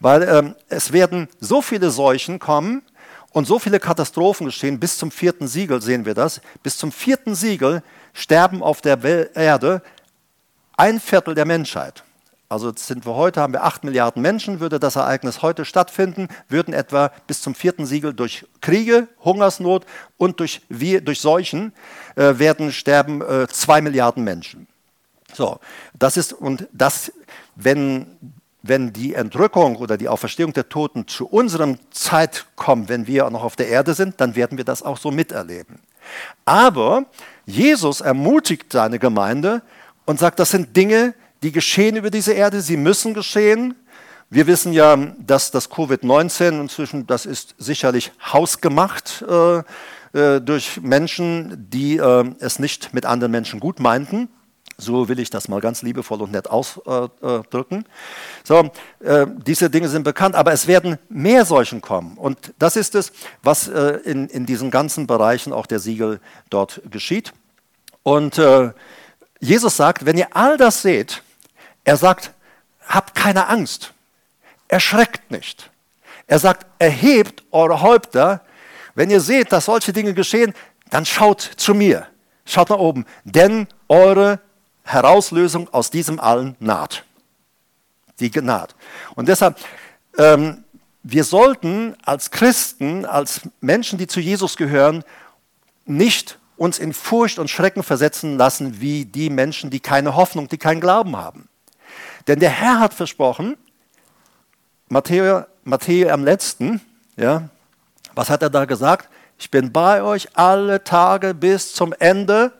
Weil ähm, es werden so viele Seuchen kommen und so viele Katastrophen geschehen. Bis zum vierten Siegel sehen wir das. Bis zum vierten Siegel sterben auf der Erde ein Viertel der Menschheit. Also sind wir heute, haben wir 8 Milliarden Menschen, würde das Ereignis heute stattfinden, würden etwa bis zum vierten Siegel durch Kriege, Hungersnot und durch, durch Seuchen äh, werden sterben äh, 2 Milliarden Menschen. So, das ist, und das, wenn, wenn die Entrückung oder die Auferstehung der Toten zu unserem Zeit kommt, wenn wir noch auf der Erde sind, dann werden wir das auch so miterleben. Aber Jesus ermutigt seine Gemeinde und sagt, das sind Dinge, die geschehen über diese Erde, sie müssen geschehen. Wir wissen ja, dass das Covid-19 inzwischen, das ist sicherlich hausgemacht äh, äh, durch Menschen, die äh, es nicht mit anderen Menschen gut meinten. So will ich das mal ganz liebevoll und nett ausdrücken. So, äh, diese Dinge sind bekannt, aber es werden mehr solchen kommen. Und das ist es, was äh, in, in diesen ganzen Bereichen auch der Siegel dort geschieht. Und äh, Jesus sagt, wenn ihr all das seht, er sagt, habt keine Angst, erschreckt nicht. Er sagt, erhebt eure Häupter. Wenn ihr seht, dass solche Dinge geschehen, dann schaut zu mir, schaut nach oben, denn eure Herauslösung aus diesem allen naht. Die naht. Und deshalb, ähm, wir sollten als Christen, als Menschen, die zu Jesus gehören, nicht uns in Furcht und Schrecken versetzen lassen wie die Menschen, die keine Hoffnung, die keinen Glauben haben. Denn der Herr hat versprochen, Matthäus, Matthäus am letzten, ja, was hat er da gesagt? Ich bin bei euch alle Tage bis zum Ende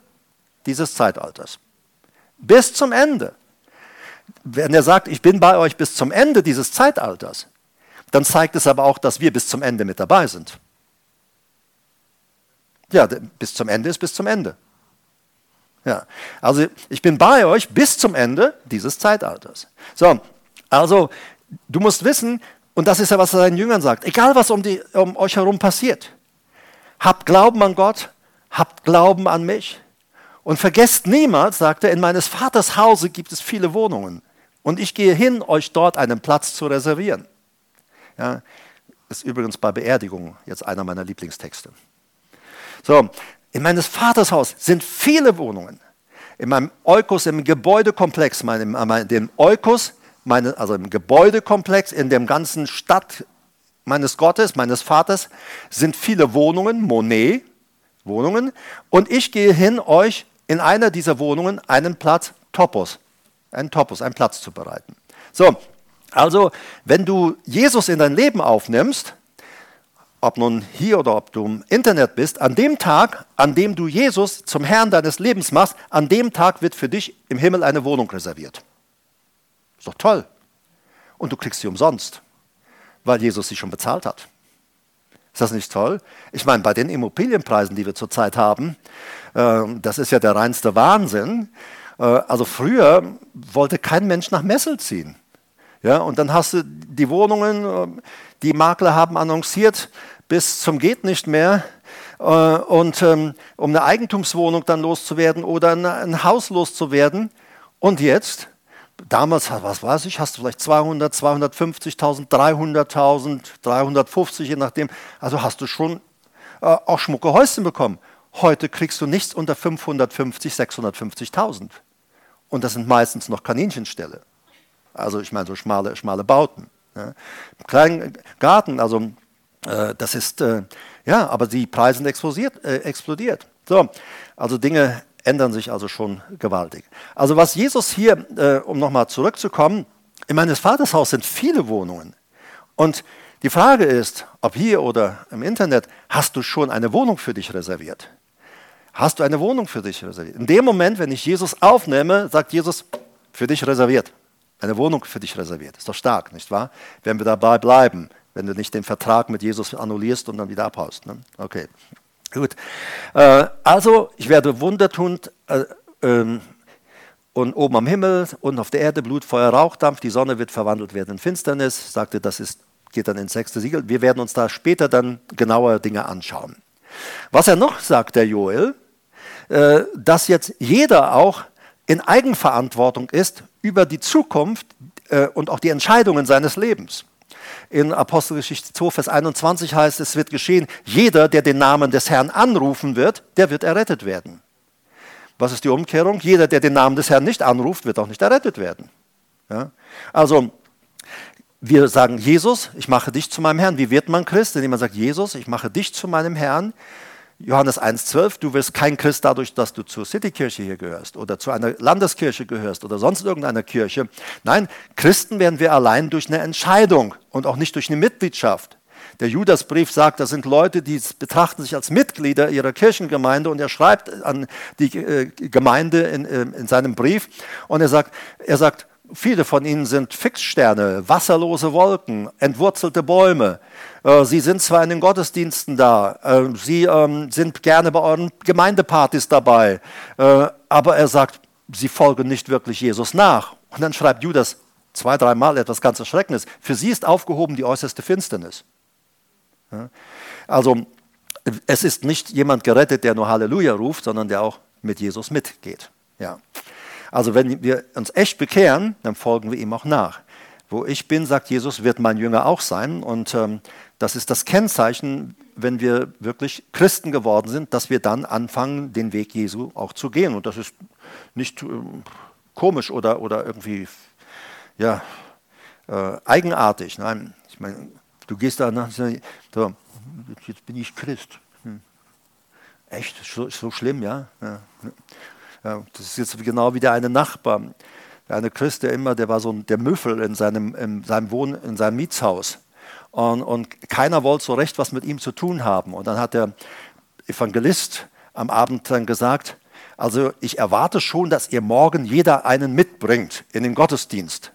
dieses Zeitalters. Bis zum Ende. Wenn er sagt, ich bin bei euch bis zum Ende dieses Zeitalters, dann zeigt es aber auch, dass wir bis zum Ende mit dabei sind. Ja, bis zum Ende ist bis zum Ende. Ja, also ich bin bei euch bis zum Ende dieses Zeitalters. So, also du musst wissen, und das ist ja, was er seinen Jüngern sagt, egal was um, die, um euch herum passiert, habt Glauben an Gott, habt Glauben an mich. Und vergesst niemals, sagt er, in meines Vaters Hause gibt es viele Wohnungen. Und ich gehe hin, euch dort einen Platz zu reservieren. Ja, ist übrigens bei Beerdigungen jetzt einer meiner Lieblingstexte. So, in meines Vaters Haus sind viele Wohnungen. In meinem Eukos, im Gebäudekomplex, meinem, äh, dem Eukos, meine, also im Gebäudekomplex, in dem ganzen Stadt meines Gottes, meines Vaters, sind viele Wohnungen, Monet, Wohnungen. Und ich gehe hin, euch in einer dieser Wohnungen einen Platz, Topos, einen Topos, einen Platz zu bereiten. So, also wenn du Jesus in dein Leben aufnimmst, ob nun hier oder ob du im Internet bist, an dem Tag, an dem du Jesus zum Herrn deines Lebens machst, an dem Tag wird für dich im Himmel eine Wohnung reserviert. Ist doch toll. Und du kriegst sie umsonst, weil Jesus sie schon bezahlt hat. Ist das nicht toll? Ich meine, bei den Immobilienpreisen, die wir zurzeit haben, äh, das ist ja der reinste Wahnsinn. Äh, also früher wollte kein Mensch nach Messel ziehen. Ja, und dann hast du die Wohnungen, äh, die Makler haben annonciert bis zum geht nicht mehr. Äh, und ähm, um eine Eigentumswohnung dann loszuwerden oder ein Haus loszuwerden. Und jetzt, damals, was weiß ich, hast du vielleicht 200, 250.000, 300.000, 350, je nachdem. Also hast du schon äh, auch schmucke Häuschen bekommen. Heute kriegst du nichts unter 550, 650.000. Und das sind meistens noch Kaninchenställe. Also ich meine so schmale, schmale Bauten. Ja. Kleinen Garten, also äh, das ist, äh, ja, aber die Preise sind explodiert, äh, explodiert. So, also Dinge ändern sich also schon gewaltig. Also was Jesus hier, äh, um nochmal zurückzukommen, in meines Vaters Haus sind viele Wohnungen. Und die Frage ist, ob hier oder im Internet, hast du schon eine Wohnung für dich reserviert? Hast du eine Wohnung für dich reserviert? In dem Moment, wenn ich Jesus aufnehme, sagt Jesus, für dich reserviert eine Wohnung für dich reserviert. Ist doch stark, nicht wahr? Wenn wir dabei bleiben, wenn du nicht den Vertrag mit Jesus annullierst und dann wieder abhaust. Ne? Okay, gut. Äh, also, ich werde Wunder tun äh, ähm, und oben am Himmel und auf der Erde Blut, Feuer, Rauchdampf, die Sonne wird verwandelt werden in Finsternis. Sagte, das ist geht dann ins sechste Siegel. Wir werden uns da später dann genauer Dinge anschauen. Was er noch sagt, der Joel, äh, dass jetzt jeder auch in Eigenverantwortung ist über die Zukunft äh, und auch die Entscheidungen seines Lebens. In Apostelgeschichte 2, Vers 21 heißt es, wird geschehen, jeder, der den Namen des Herrn anrufen wird, der wird errettet werden. Was ist die Umkehrung? Jeder, der den Namen des Herrn nicht anruft, wird auch nicht errettet werden. Ja? Also, wir sagen, Jesus, ich mache dich zu meinem Herrn. Wie wird man Christ? Indem man sagt, Jesus, ich mache dich zu meinem Herrn. Johannes 1,12, du wirst kein Christ dadurch, dass du zur Citykirche hier gehörst oder zu einer Landeskirche gehörst oder sonst irgendeiner Kirche. Nein, Christen werden wir allein durch eine Entscheidung und auch nicht durch eine Mitgliedschaft. Der Judasbrief sagt, das sind Leute, die betrachten sich als Mitglieder ihrer Kirchengemeinde und er schreibt an die äh, Gemeinde in, äh, in seinem Brief und er sagt, er sagt, Viele von ihnen sind Fixsterne, wasserlose Wolken, entwurzelte Bäume. Äh, sie sind zwar in den Gottesdiensten da, äh, sie ähm, sind gerne bei euren Gemeindepartys dabei, äh, aber er sagt, sie folgen nicht wirklich Jesus nach. Und dann schreibt Judas zwei, dreimal etwas ganz Erschreckendes. Für sie ist aufgehoben die äußerste Finsternis. Also es ist nicht jemand gerettet, der nur Halleluja ruft, sondern der auch mit Jesus mitgeht. Ja. Also wenn wir uns echt bekehren, dann folgen wir ihm auch nach. Wo ich bin, sagt Jesus, wird mein Jünger auch sein. Und ähm, das ist das Kennzeichen, wenn wir wirklich Christen geworden sind, dass wir dann anfangen, den Weg Jesu auch zu gehen. Und das ist nicht äh, komisch oder, oder irgendwie ja, äh, eigenartig. Nein, ich meine, du gehst da nach, so, jetzt bin ich Christ. Hm. Echt? So, so schlimm, ja? ja. Ja, das ist jetzt genau wie der eine Nachbar. Der eine Christ, der immer, der war so der Müffel in seinem, in seinem Wohn-, in seinem Mietshaus. Und, und keiner wollte so recht was mit ihm zu tun haben. Und dann hat der Evangelist am Abend dann gesagt, also ich erwarte schon, dass ihr morgen jeder einen mitbringt in den Gottesdienst.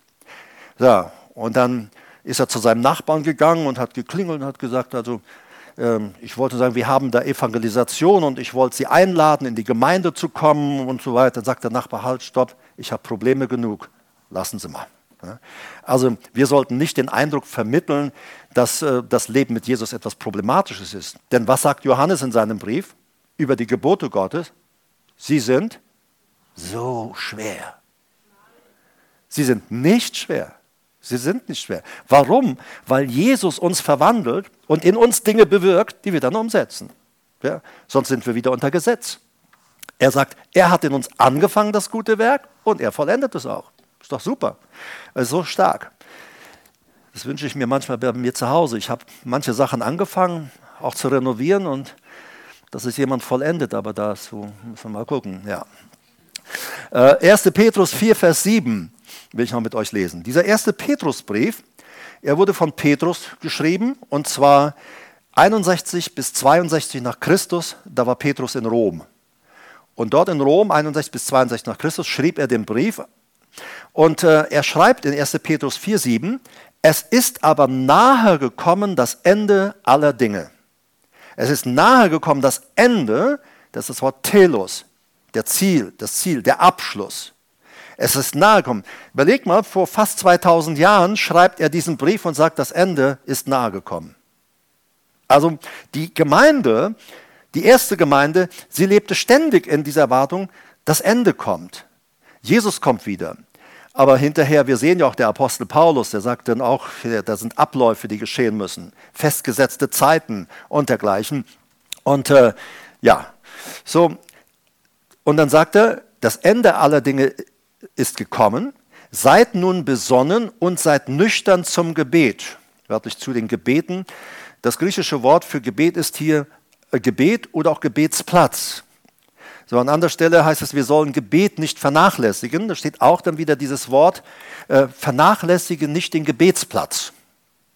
Ja, und dann ist er zu seinem Nachbarn gegangen und hat geklingelt und hat gesagt, also ich wollte sagen, wir haben da Evangelisation und ich wollte sie einladen, in die Gemeinde zu kommen und so weiter. Dann sagt der Nachbar, halt, stopp, ich habe Probleme genug, lassen Sie mal. Also wir sollten nicht den Eindruck vermitteln, dass äh, das Leben mit Jesus etwas Problematisches ist. Denn was sagt Johannes in seinem Brief über die Gebote Gottes? Sie sind so schwer. Sie sind nicht schwer. Sie sind nicht schwer. Warum? Weil Jesus uns verwandelt und in uns Dinge bewirkt, die wir dann umsetzen. Ja? Sonst sind wir wieder unter Gesetz. Er sagt, er hat in uns angefangen, das gute Werk, und er vollendet es auch. Ist doch super. Er ist so stark. Das wünsche ich mir manchmal bei mir zu Hause. Ich habe manche Sachen angefangen, auch zu renovieren, und das ist jemand vollendet, aber dazu müssen wir mal gucken. Ja. Äh, 1. Petrus 4, Vers 7 will ich noch mit euch lesen. Dieser erste Petrusbrief, er wurde von Petrus geschrieben und zwar 61 bis 62 nach Christus, da war Petrus in Rom. Und dort in Rom, 61 bis 62 nach Christus, schrieb er den Brief und äh, er schreibt in 1. Petrus 4,7, es ist aber nahe gekommen das Ende aller Dinge. Es ist nahe gekommen das Ende, das ist das Wort Telos, der Ziel, das Ziel, der Abschluss. Es ist nahe gekommen. Überleg mal, vor fast 2000 Jahren schreibt er diesen Brief und sagt, das Ende ist nahe gekommen. Also die Gemeinde, die erste Gemeinde, sie lebte ständig in dieser Erwartung, das Ende kommt. Jesus kommt wieder. Aber hinterher, wir sehen ja auch der Apostel Paulus, der sagt dann auch, da sind Abläufe, die geschehen müssen, festgesetzte Zeiten und dergleichen. Und äh, ja, so, und dann sagt er, das Ende aller Dinge ist gekommen. Seid nun besonnen und seid nüchtern zum Gebet. Wörtlich zu den Gebeten. Das griechische Wort für Gebet ist hier äh, Gebet oder auch Gebetsplatz. So an anderer Stelle heißt es, wir sollen Gebet nicht vernachlässigen. Da steht auch dann wieder dieses Wort, äh, vernachlässige nicht den Gebetsplatz.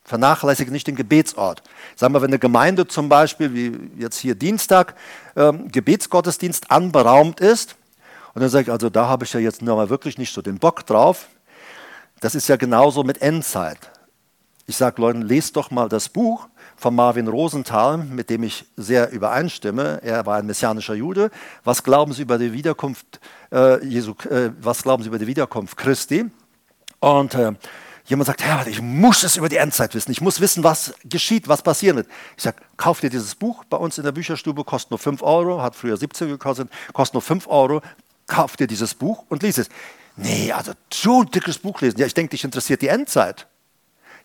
Vernachlässige nicht den Gebetsort. Sagen wir, wenn eine Gemeinde zum Beispiel, wie jetzt hier Dienstag, äh, Gebetsgottesdienst anberaumt ist, und dann sage ich, also da habe ich ja jetzt mal wirklich nicht so den Bock drauf. Das ist ja genauso mit Endzeit. Ich sage Leuten, lest doch mal das Buch von Marvin Rosenthal, mit dem ich sehr übereinstimme. Er war ein messianischer Jude. Was glauben Sie über die Wiederkunft äh, Jesu, äh, was glauben Sie über die Wiederkunft Christi? Und äh, Jemand sagt, Herbert, ich muss es über die Endzeit wissen. Ich muss wissen, was geschieht, was passieren wird. Ich sage, kauf dir dieses Buch bei uns in der Bücherstube, kostet nur 5 Euro, hat früher 17 gekostet, kostet nur 5 Euro. Kauf dir dieses Buch und lies es. Nee, also so ein dickes Buch lesen. Ja, ich denke, dich interessiert die Endzeit.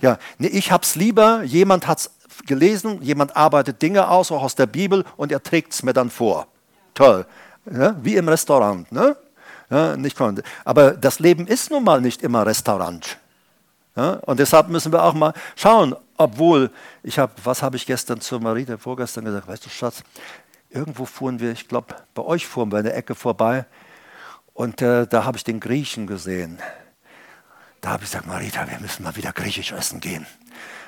Ja, nee, ich hab's lieber, jemand hat's gelesen, jemand arbeitet Dinge aus, auch aus der Bibel, und er trägt es mir dann vor. Toll. Ja, wie im Restaurant. Ne? Ja, nicht Aber das Leben ist nun mal nicht immer Restaurant. Ja, und deshalb müssen wir auch mal schauen, obwohl, ich habe, was habe ich gestern zu Marita vorgestern gesagt, weißt du, Schatz, irgendwo fuhren wir, ich glaube, bei euch fuhren wir in der Ecke vorbei und äh, da habe ich den Griechen gesehen. Da habe ich gesagt, Marita, wir müssen mal wieder griechisch essen gehen.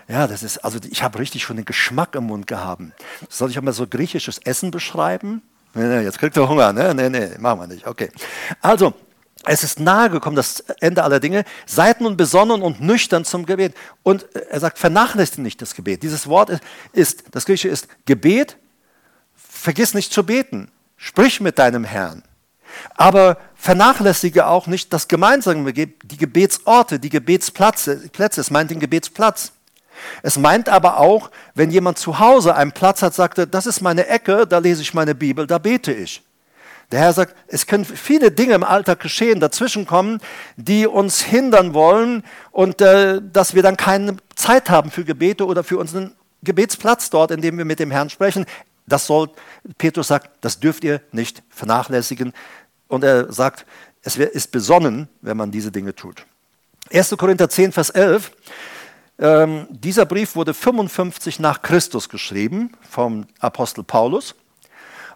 Ja, das ist, also ich habe richtig schon den Geschmack im Mund gehabt. Soll ich mal so griechisches Essen beschreiben? Nee, nee, jetzt kriegt er Hunger, ne? Nee, nee, machen wir nicht. Okay. Also, es ist nahe gekommen, das Ende aller Dinge. Seid nun besonnen und nüchtern zum Gebet. Und er sagt, vernachlässigt nicht das Gebet. Dieses Wort ist, das Griechische ist Gebet. Vergiss nicht zu beten. Sprich mit deinem Herrn. Aber vernachlässige auch nicht das gemeinsame die Gebetsorte, die Gebetsplätze. Plätze. Es meint den Gebetsplatz. Es meint aber auch, wenn jemand zu Hause einen Platz hat, sagte, das ist meine Ecke, da lese ich meine Bibel, da bete ich. Der Herr sagt, es können viele Dinge im Alltag geschehen, dazwischenkommen, die uns hindern wollen und äh, dass wir dann keine Zeit haben für Gebete oder für unseren Gebetsplatz dort, in dem wir mit dem Herrn sprechen. Das soll, Petrus sagt, das dürft ihr nicht vernachlässigen. Und er sagt, es ist besonnen, wenn man diese Dinge tut. 1. Korinther 10, Vers 11. Ähm, dieser Brief wurde 55 nach Christus geschrieben vom Apostel Paulus.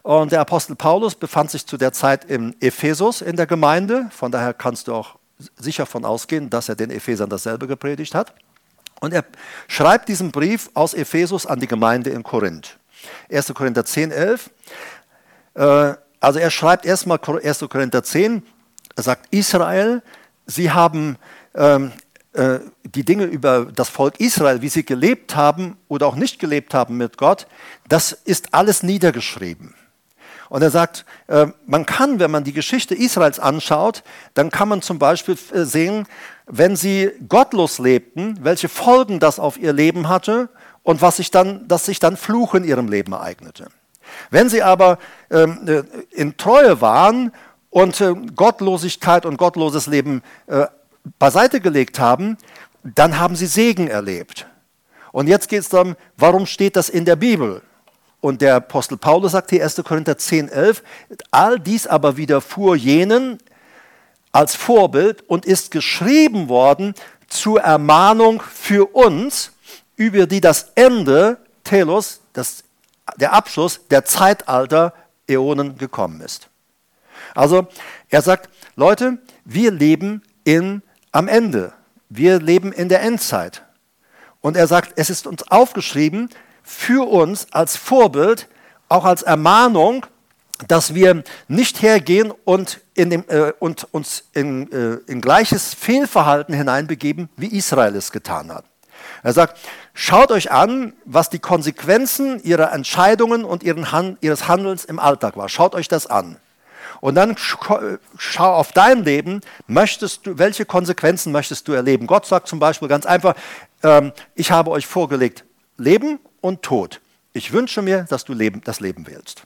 Und der Apostel Paulus befand sich zu der Zeit in Ephesus in der Gemeinde. Von daher kannst du auch sicher davon ausgehen, dass er den Ephesern dasselbe gepredigt hat. Und er schreibt diesen Brief aus Ephesus an die Gemeinde in Korinth. 1. Korinther 10, 11. Äh, also er schreibt erstmal 1. Korinther 10, er sagt, Israel, sie haben ähm, äh, die Dinge über das Volk Israel, wie sie gelebt haben oder auch nicht gelebt haben mit Gott, das ist alles niedergeschrieben. Und er sagt, äh, man kann, wenn man die Geschichte Israels anschaut, dann kann man zum Beispiel äh, sehen, wenn sie gottlos lebten, welche Folgen das auf ihr Leben hatte und was sich dann, dass sich dann Fluch in ihrem Leben ereignete. Wenn sie aber ähm, äh, in Treue waren und Gottlosigkeit und gottloses Leben beiseite gelegt haben, dann haben sie Segen erlebt. Und jetzt geht es darum, warum steht das in der Bibel? Und der Apostel Paulus sagt hier 1. Korinther 10, 11, all dies aber widerfuhr jenen als Vorbild und ist geschrieben worden zur Ermahnung für uns, über die das Ende, Telos, das, der Abschluss der Zeitalter, Äonen gekommen ist. Also er sagt, Leute, wir leben in, am Ende. Wir leben in der Endzeit. Und er sagt, es ist uns aufgeschrieben, für uns als Vorbild, auch als Ermahnung, dass wir nicht hergehen und, dem, äh, und uns in, äh, in gleiches Fehlverhalten hineinbegeben, wie Israel es getan hat. Er sagt, schaut euch an, was die Konsequenzen ihrer Entscheidungen und Han ihres Handelns im Alltag war. Schaut euch das an. Und dann schau auf dein Leben, möchtest du, welche Konsequenzen möchtest du erleben? Gott sagt zum Beispiel ganz einfach, ähm, ich habe euch vorgelegt, Leben und Tod. Ich wünsche mir, dass du Leben, das Leben wählst.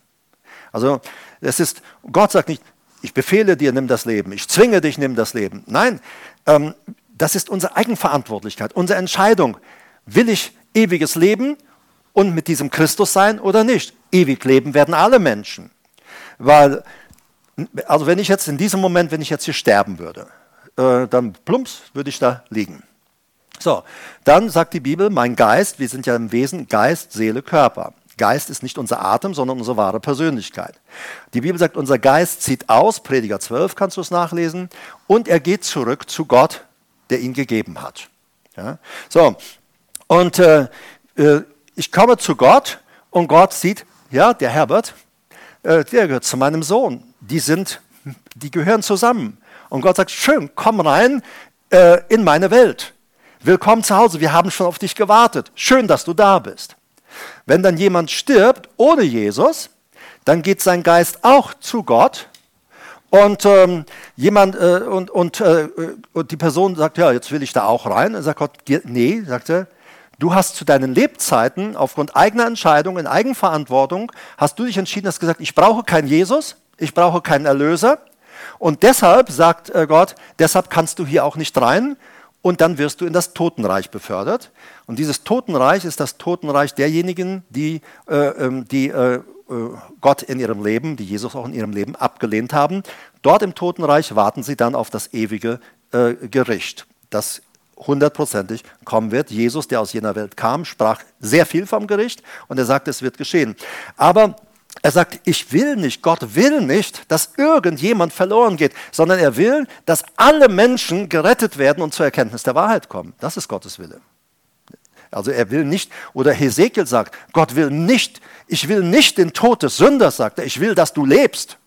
Also es ist, Gott sagt nicht, ich befehle dir, nimm das Leben, ich zwinge dich, nimm das Leben. Nein, ähm, das ist unsere Eigenverantwortlichkeit, unsere Entscheidung. Will ich ewiges Leben und mit diesem Christus sein oder nicht? Ewig leben werden alle Menschen. Weil, also wenn ich jetzt in diesem Moment, wenn ich jetzt hier sterben würde, äh, dann plumps würde ich da liegen. So, dann sagt die Bibel, mein Geist, wir sind ja im Wesen Geist, Seele, Körper. Geist ist nicht unser Atem, sondern unsere wahre Persönlichkeit. Die Bibel sagt, unser Geist zieht aus, Prediger 12 kannst du es nachlesen, und er geht zurück zu Gott, der ihn gegeben hat. Ja? So, und äh, äh ich komme zu Gott und Gott sieht, ja, der Herbert, äh, der gehört zu meinem Sohn. Die sind, die gehören zusammen. Und Gott sagt, schön, komm rein äh, in meine Welt. Willkommen zu Hause, wir haben schon auf dich gewartet. Schön, dass du da bist. Wenn dann jemand stirbt ohne Jesus, dann geht sein Geist auch zu Gott Und ähm, jemand äh, und, und, äh, und die Person sagt, ja, jetzt will ich da auch rein. Und sagt Gott, nee, sagt er, du hast zu deinen Lebzeiten aufgrund eigener Entscheidung, in Eigenverantwortung, hast du dich entschieden, hast gesagt, ich brauche keinen Jesus, ich brauche keinen Erlöser. Und deshalb, sagt äh, Gott, deshalb kannst du hier auch nicht rein. Und dann wirst du in das Totenreich befördert. Und dieses Totenreich ist das Totenreich derjenigen, die, äh, ähm, die äh, äh, Gott in ihrem Leben, die Jesus auch in ihrem Leben abgelehnt haben. Dort im Totenreich warten sie dann auf das ewige äh, Gericht, das hundertprozentig kommen wird. Jesus, der aus jener Welt kam, sprach sehr viel vom Gericht und er sagt, es wird geschehen. Aber er sagt, ich will nicht, Gott will nicht, dass irgendjemand verloren geht, sondern er will, dass alle Menschen gerettet werden und zur Erkenntnis der Wahrheit kommen. Das ist Gottes Wille. Also er will nicht, oder Hesekiel sagt, Gott will nicht, ich will nicht den Tod des Sünders, sagt er, ich will, dass du lebst.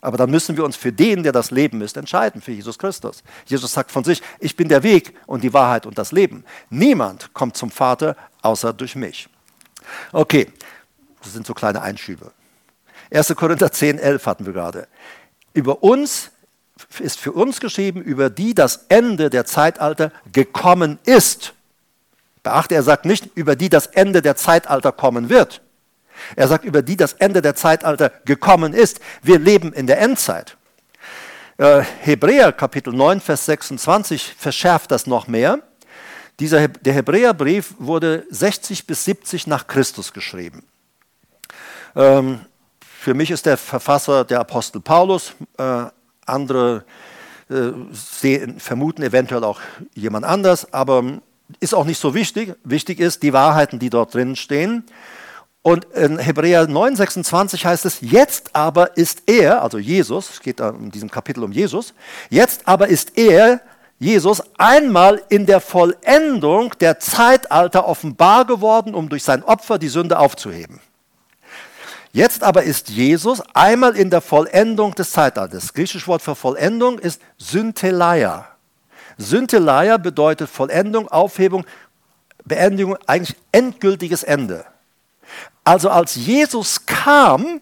Aber dann müssen wir uns für den, der das Leben ist, entscheiden, für Jesus Christus. Jesus sagt von sich, ich bin der Weg und die Wahrheit und das Leben. Niemand kommt zum Vater außer durch mich. Okay, das sind so kleine Einschübe. 1. Korinther 10, 11 hatten wir gerade. Über uns ist für uns geschrieben, über die das Ende der Zeitalter gekommen ist. Beachte, er sagt nicht, über die das Ende der Zeitalter kommen wird. Er sagt, über die das Ende der Zeitalter gekommen ist. Wir leben in der Endzeit. Äh, Hebräer Kapitel 9, Vers 26 verschärft das noch mehr. Dieser, der Hebräerbrief wurde 60 bis 70 nach Christus geschrieben. Ähm, für mich ist der Verfasser der Apostel Paulus. Äh, andere äh, sehen, vermuten eventuell auch jemand anders, aber ist auch nicht so wichtig. Wichtig ist die Wahrheiten, die dort drin stehen. Und in Hebräer 9, 26 heißt es, jetzt aber ist er, also Jesus, es geht in diesem Kapitel um Jesus, jetzt aber ist er, Jesus, einmal in der Vollendung der Zeitalter offenbar geworden, um durch sein Opfer die Sünde aufzuheben. Jetzt aber ist Jesus einmal in der Vollendung des Zeitalters. Das griechische Wort für Vollendung ist Syntheleia. Syntheleia bedeutet Vollendung, Aufhebung, Beendigung, eigentlich endgültiges Ende. Also als Jesus kam,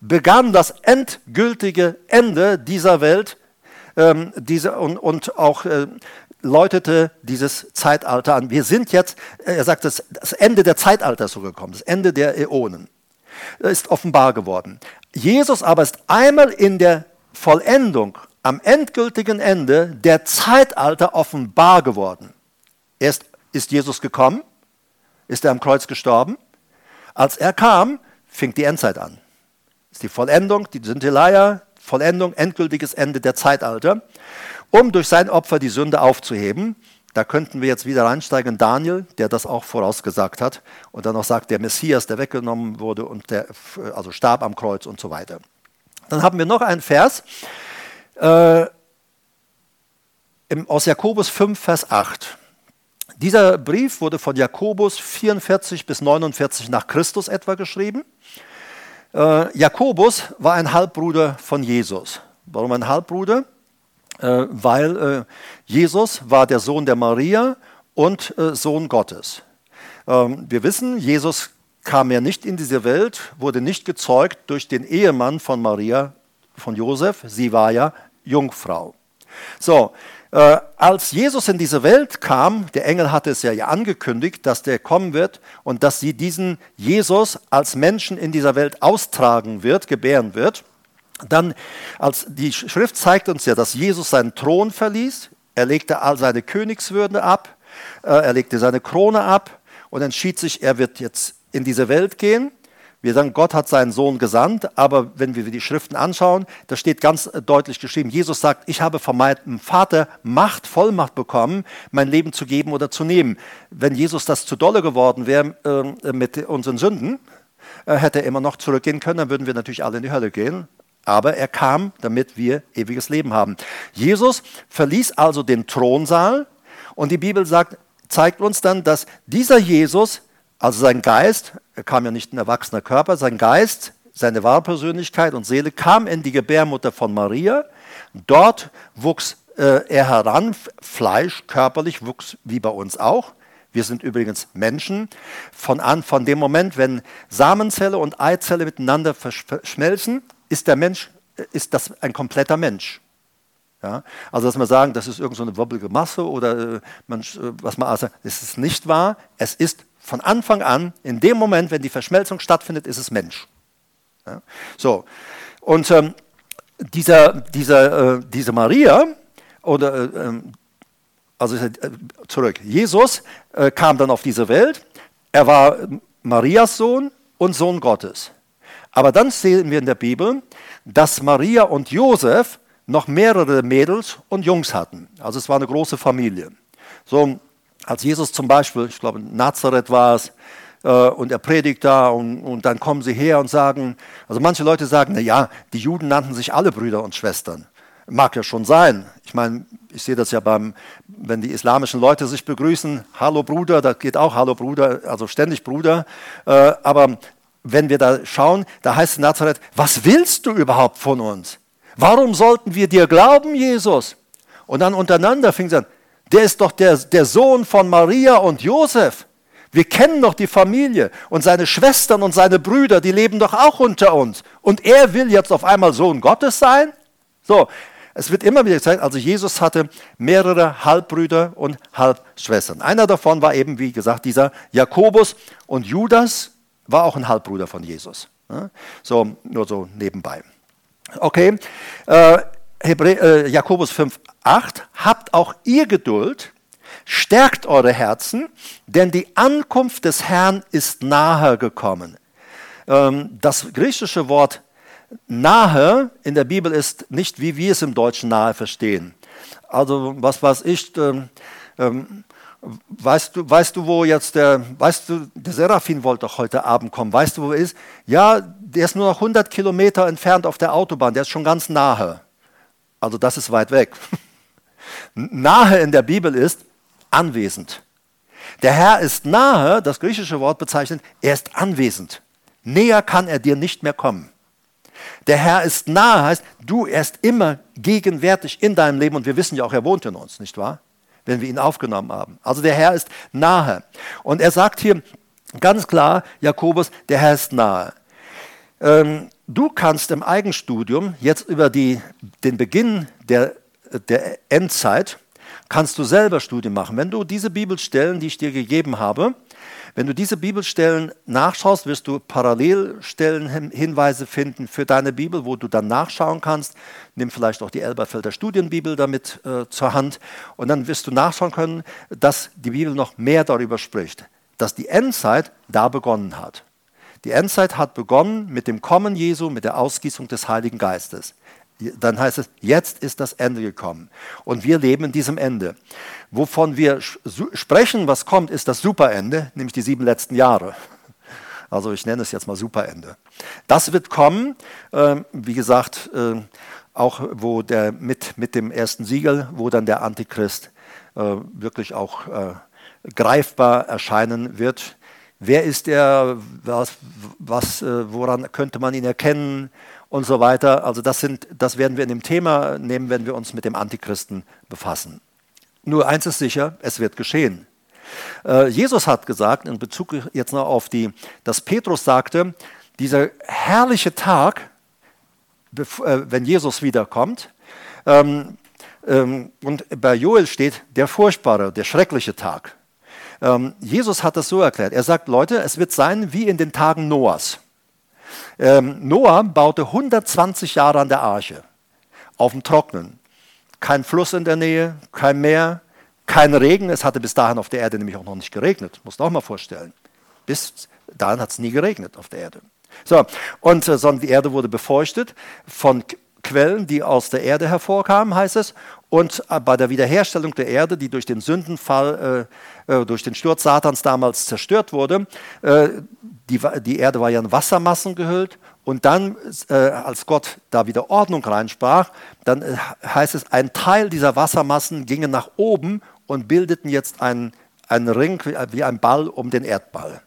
begann das endgültige Ende dieser Welt ähm, diese, und, und auch äh, läutete dieses Zeitalter an. Wir sind jetzt, äh, er sagt, das, das Ende der Zeitalter ist so gekommen, das Ende der Äonen ist offenbar geworden. Jesus aber ist einmal in der Vollendung am endgültigen Ende der Zeitalter offenbar geworden. Erst ist Jesus gekommen, ist er am Kreuz gestorben. Als er kam, fing die Endzeit an. Ist die Vollendung, die Synthelia, Vollendung, endgültiges Ende der Zeitalter, um durch sein Opfer die Sünde aufzuheben. Da könnten wir jetzt wieder reinsteigen, Daniel, der das auch vorausgesagt hat und dann noch sagt, der Messias, der weggenommen wurde und der also starb am Kreuz und so weiter. Dann haben wir noch einen Vers, äh, im, aus Jakobus 5, Vers 8. Dieser Brief wurde von Jakobus 44 bis 49 nach Christus etwa geschrieben. Äh, Jakobus war ein Halbbruder von Jesus. Warum ein Halbbruder? Äh, weil äh, Jesus war der Sohn der Maria und äh, Sohn Gottes. Ähm, wir wissen, Jesus kam ja nicht in diese Welt, wurde nicht gezeugt durch den Ehemann von Maria, von Josef. Sie war ja Jungfrau. So, äh, als Jesus in diese Welt kam, der Engel hatte es ja angekündigt, dass der kommen wird und dass sie diesen Jesus als Menschen in dieser Welt austragen wird, gebären wird. Dann, als die Schrift zeigt uns ja, dass Jesus seinen Thron verließ, er legte all seine Königswürde ab, äh, er legte seine Krone ab und entschied sich, er wird jetzt in diese Welt gehen wir sagen, Gott hat seinen Sohn gesandt, aber wenn wir die Schriften anschauen, da steht ganz deutlich geschrieben, Jesus sagt, ich habe von meinem Vater Macht, Vollmacht bekommen, mein Leben zu geben oder zu nehmen. Wenn Jesus das zu dolle geworden wäre äh, mit unseren Sünden, äh, hätte er immer noch zurückgehen können, dann würden wir natürlich alle in die Hölle gehen. Aber er kam, damit wir ewiges Leben haben. Jesus verließ also den Thronsaal und die Bibel sagt, zeigt uns dann, dass dieser Jesus also sein Geist, er kam ja nicht ein erwachsener Körper, sein Geist, seine Wahrpersönlichkeit und Seele kam in die Gebärmutter von Maria. Dort wuchs äh, er heran, Fleisch, körperlich wuchs wie bei uns auch. Wir sind übrigens Menschen. Von, an, von dem Moment, wenn Samenzelle und Eizelle miteinander verschmelzen, ist der Mensch ist das ein kompletter Mensch. Ja? Also, dass man sagen, das ist irgendeine so wobbelige Masse oder äh, man, äh, was man also, das ist nicht wahr. Es ist von Anfang an, in dem Moment, wenn die Verschmelzung stattfindet, ist es Mensch. Ja? So, und ähm, dieser, dieser, äh, diese Maria, oder, äh, ähm, also äh, zurück, Jesus äh, kam dann auf diese Welt, er war Marias Sohn und Sohn Gottes. Aber dann sehen wir in der Bibel, dass Maria und Josef noch mehrere Mädels und Jungs hatten. Also es war eine große Familie. So, als Jesus zum Beispiel, ich glaube Nazareth war es, äh, und er predigt da und, und, dann kommen sie her und sagen, also manche Leute sagen, na ja, die Juden nannten sich alle Brüder und Schwestern. Mag ja schon sein. Ich meine, ich sehe das ja beim, wenn die islamischen Leute sich begrüßen, Hallo Bruder, das geht auch Hallo Bruder, also ständig Bruder. Äh, aber wenn wir da schauen, da heißt Nazareth, was willst du überhaupt von uns? Warum sollten wir dir glauben, Jesus? Und dann untereinander fing es an, der ist doch der, der Sohn von Maria und Josef. Wir kennen doch die Familie und seine Schwestern und seine Brüder, die leben doch auch unter uns. Und er will jetzt auf einmal Sohn Gottes sein? So, es wird immer wieder gezeigt, also Jesus hatte mehrere Halbbrüder und Halbschwestern. Einer davon war eben, wie gesagt, dieser Jakobus und Judas war auch ein Halbbruder von Jesus. So, nur so nebenbei. Okay, äh, Hebrä äh, Jakobus 5, 8, habt auch ihr Geduld, stärkt eure Herzen, denn die Ankunft des Herrn ist nahe gekommen. Ähm, das griechische Wort nahe in der Bibel ist nicht, wie wir es im Deutschen nahe verstehen. Also was weiß ich, ähm, ähm, Weißt du, weißt du, wo jetzt der, weißt du, der Seraphin wollte doch heute Abend kommen. Weißt du, wo er ist? Ja, der ist nur noch 100 Kilometer entfernt auf der Autobahn. Der ist schon ganz nahe. Also das ist weit weg. nahe in der Bibel ist anwesend. Der Herr ist nahe, das griechische Wort bezeichnet, er ist anwesend. Näher kann er dir nicht mehr kommen. Der Herr ist nahe heißt, du, er ist immer gegenwärtig in deinem Leben und wir wissen ja auch, er wohnt in uns, nicht wahr? wenn wir ihn aufgenommen haben. Also der Herr ist nahe. Und er sagt hier ganz klar, Jakobus, der Herr ist nahe. Ähm, du kannst im Eigenstudium jetzt über die, den Beginn der, der Endzeit, kannst du selber Studien machen. Wenn du diese Bibelstellen, die ich dir gegeben habe, wenn du diese Bibelstellen nachschaust, wirst du Parallelstellen, Hinweise finden für deine Bibel, wo du dann nachschauen kannst. Nimm vielleicht auch die Elberfelder Studienbibel damit äh, zur Hand und dann wirst du nachschauen können, dass die Bibel noch mehr darüber spricht, dass die Endzeit da begonnen hat. Die Endzeit hat begonnen mit dem Kommen Jesu, mit der Ausgießung des Heiligen Geistes dann heißt es, jetzt ist das Ende gekommen. Und wir leben in diesem Ende. Wovon wir sprechen, was kommt, ist das Superende, nämlich die sieben letzten Jahre. Also ich nenne es jetzt mal Superende. Das wird kommen, äh, wie gesagt, äh, auch wo der mit, mit dem ersten Siegel, wo dann der Antichrist äh, wirklich auch äh, greifbar erscheinen wird. Wer ist er? Was, was, äh, woran könnte man ihn erkennen? und so weiter. Also das, sind, das werden wir in dem Thema nehmen, wenn wir uns mit dem Antichristen befassen. Nur eins ist sicher, es wird geschehen. Äh, Jesus hat gesagt, in Bezug jetzt noch auf die, dass Petrus sagte, dieser herrliche Tag, äh, wenn Jesus wiederkommt, ähm, ähm, und bei Joel steht der furchtbare, der schreckliche Tag. Ähm, Jesus hat das so erklärt. Er sagt, Leute, es wird sein wie in den Tagen Noahs. Ähm, Noah baute 120 Jahre an der Arche, auf dem Trocknen. Kein Fluss in der Nähe, kein Meer, kein Regen. Es hatte bis dahin auf der Erde nämlich auch noch nicht geregnet. Musst du auch mal vorstellen. Bis dahin hat es nie geregnet auf der Erde. So, und äh, sondern die Erde wurde befeuchtet von Quellen, die aus der Erde hervorkamen, heißt es. Und äh, bei der Wiederherstellung der Erde, die durch den Sündenfall, äh, äh, durch den Sturz Satans damals zerstört wurde, äh, die, die, Erde war ja in Wassermassen gehüllt. Und dann, äh, als Gott da wieder Ordnung reinsprach, dann äh, heißt es, ein Teil dieser Wassermassen gingen nach oben und bildeten jetzt einen, einen Ring wie ein Ball um den Erdball.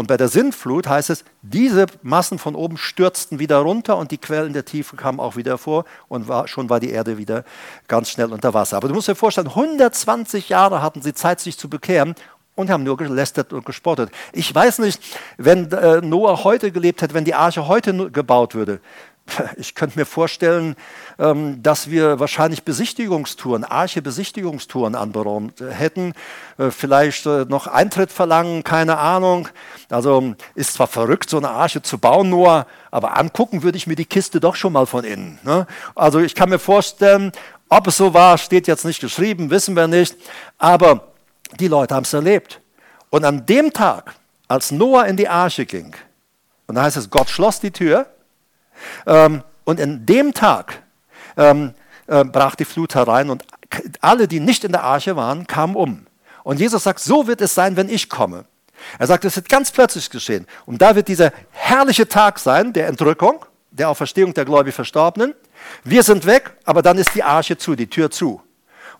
Und bei der Sintflut heißt es, diese Massen von oben stürzten wieder runter und die Quellen der Tiefe kamen auch wieder vor und war, schon war die Erde wieder ganz schnell unter Wasser. Aber du musst dir vorstellen, 120 Jahre hatten sie Zeit, sich zu bekehren und haben nur gelästert und gespottet. Ich weiß nicht, wenn äh, Noah heute gelebt hätte, wenn die Arche heute gebaut würde, ich könnte mir vorstellen, ähm, dass wir wahrscheinlich Besichtigungstouren, Arche-Besichtigungstouren anberaumt hätten, äh, vielleicht äh, noch Eintritt verlangen, keine Ahnung. Also ist zwar verrückt, so eine Arche zu bauen, nur, aber angucken würde ich mir die Kiste doch schon mal von innen. Ne? Also ich kann mir vorstellen, ob es so war, steht jetzt nicht geschrieben, wissen wir nicht, aber die Leute haben es erlebt. Und an dem Tag, als Noah in die Arche ging, und da heißt es, Gott schloss die Tür, ähm, und an dem Tag ähm, äh, brach die Flut herein und alle, die nicht in der Arche waren, kamen um. Und Jesus sagt, so wird es sein, wenn ich komme. Er sagt, es wird ganz plötzlich geschehen. Und da wird dieser herrliche Tag sein, der Entrückung, der Auferstehung der gläubig Verstorbenen. Wir sind weg, aber dann ist die Arche zu, die Tür zu.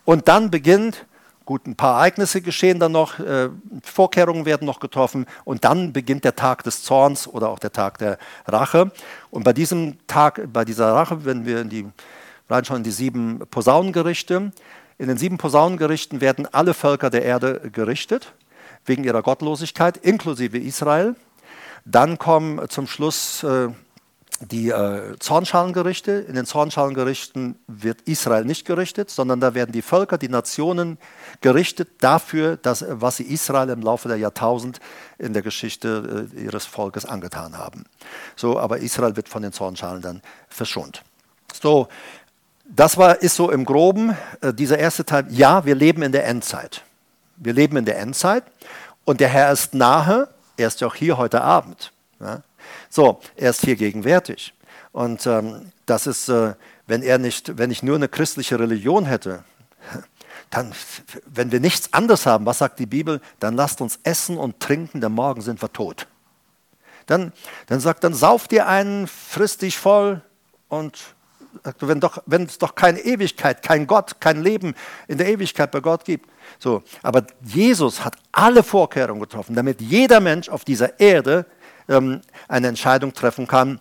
Und dann beginnt Gut, ein paar Ereignisse geschehen dann noch, äh, Vorkehrungen werden noch getroffen und dann beginnt der Tag des Zorns oder auch der Tag der Rache. Und bei diesem Tag, bei dieser Rache, wenn wir in die, reinschauen in die sieben Posaunengerichte, in den sieben Posaunengerichten werden alle Völker der Erde gerichtet, wegen ihrer Gottlosigkeit, inklusive Israel. Dann kommen zum Schluss äh, die äh, Zornschalengerichte. In den Zornschalengerichten wird Israel nicht gerichtet, sondern da werden die Völker, die Nationen gerichtet dafür, dass, was sie Israel im Laufe der Jahrtausend in der Geschichte äh, ihres Volkes angetan haben. So, aber Israel wird von den Zornschalen dann verschont. So, das war, ist so im Groben äh, dieser erste Teil. Ja, wir leben in der Endzeit. Wir leben in der Endzeit und der Herr ist nahe. Er ist ja auch hier heute Abend. Ja? So, er ist hier gegenwärtig. Und ähm, das ist, äh, wenn er nicht, wenn ich nur eine christliche Religion hätte, dann, wenn wir nichts anderes haben, was sagt die Bibel, dann lasst uns essen und trinken, denn morgen sind wir tot. Dann, dann sagt, dann sauf dir einen, friss dich voll und wenn, doch, wenn es doch keine Ewigkeit, kein Gott, kein Leben in der Ewigkeit bei Gott gibt. So, aber Jesus hat alle Vorkehrungen getroffen, damit jeder Mensch auf dieser Erde ähm, eine Entscheidung treffen kann.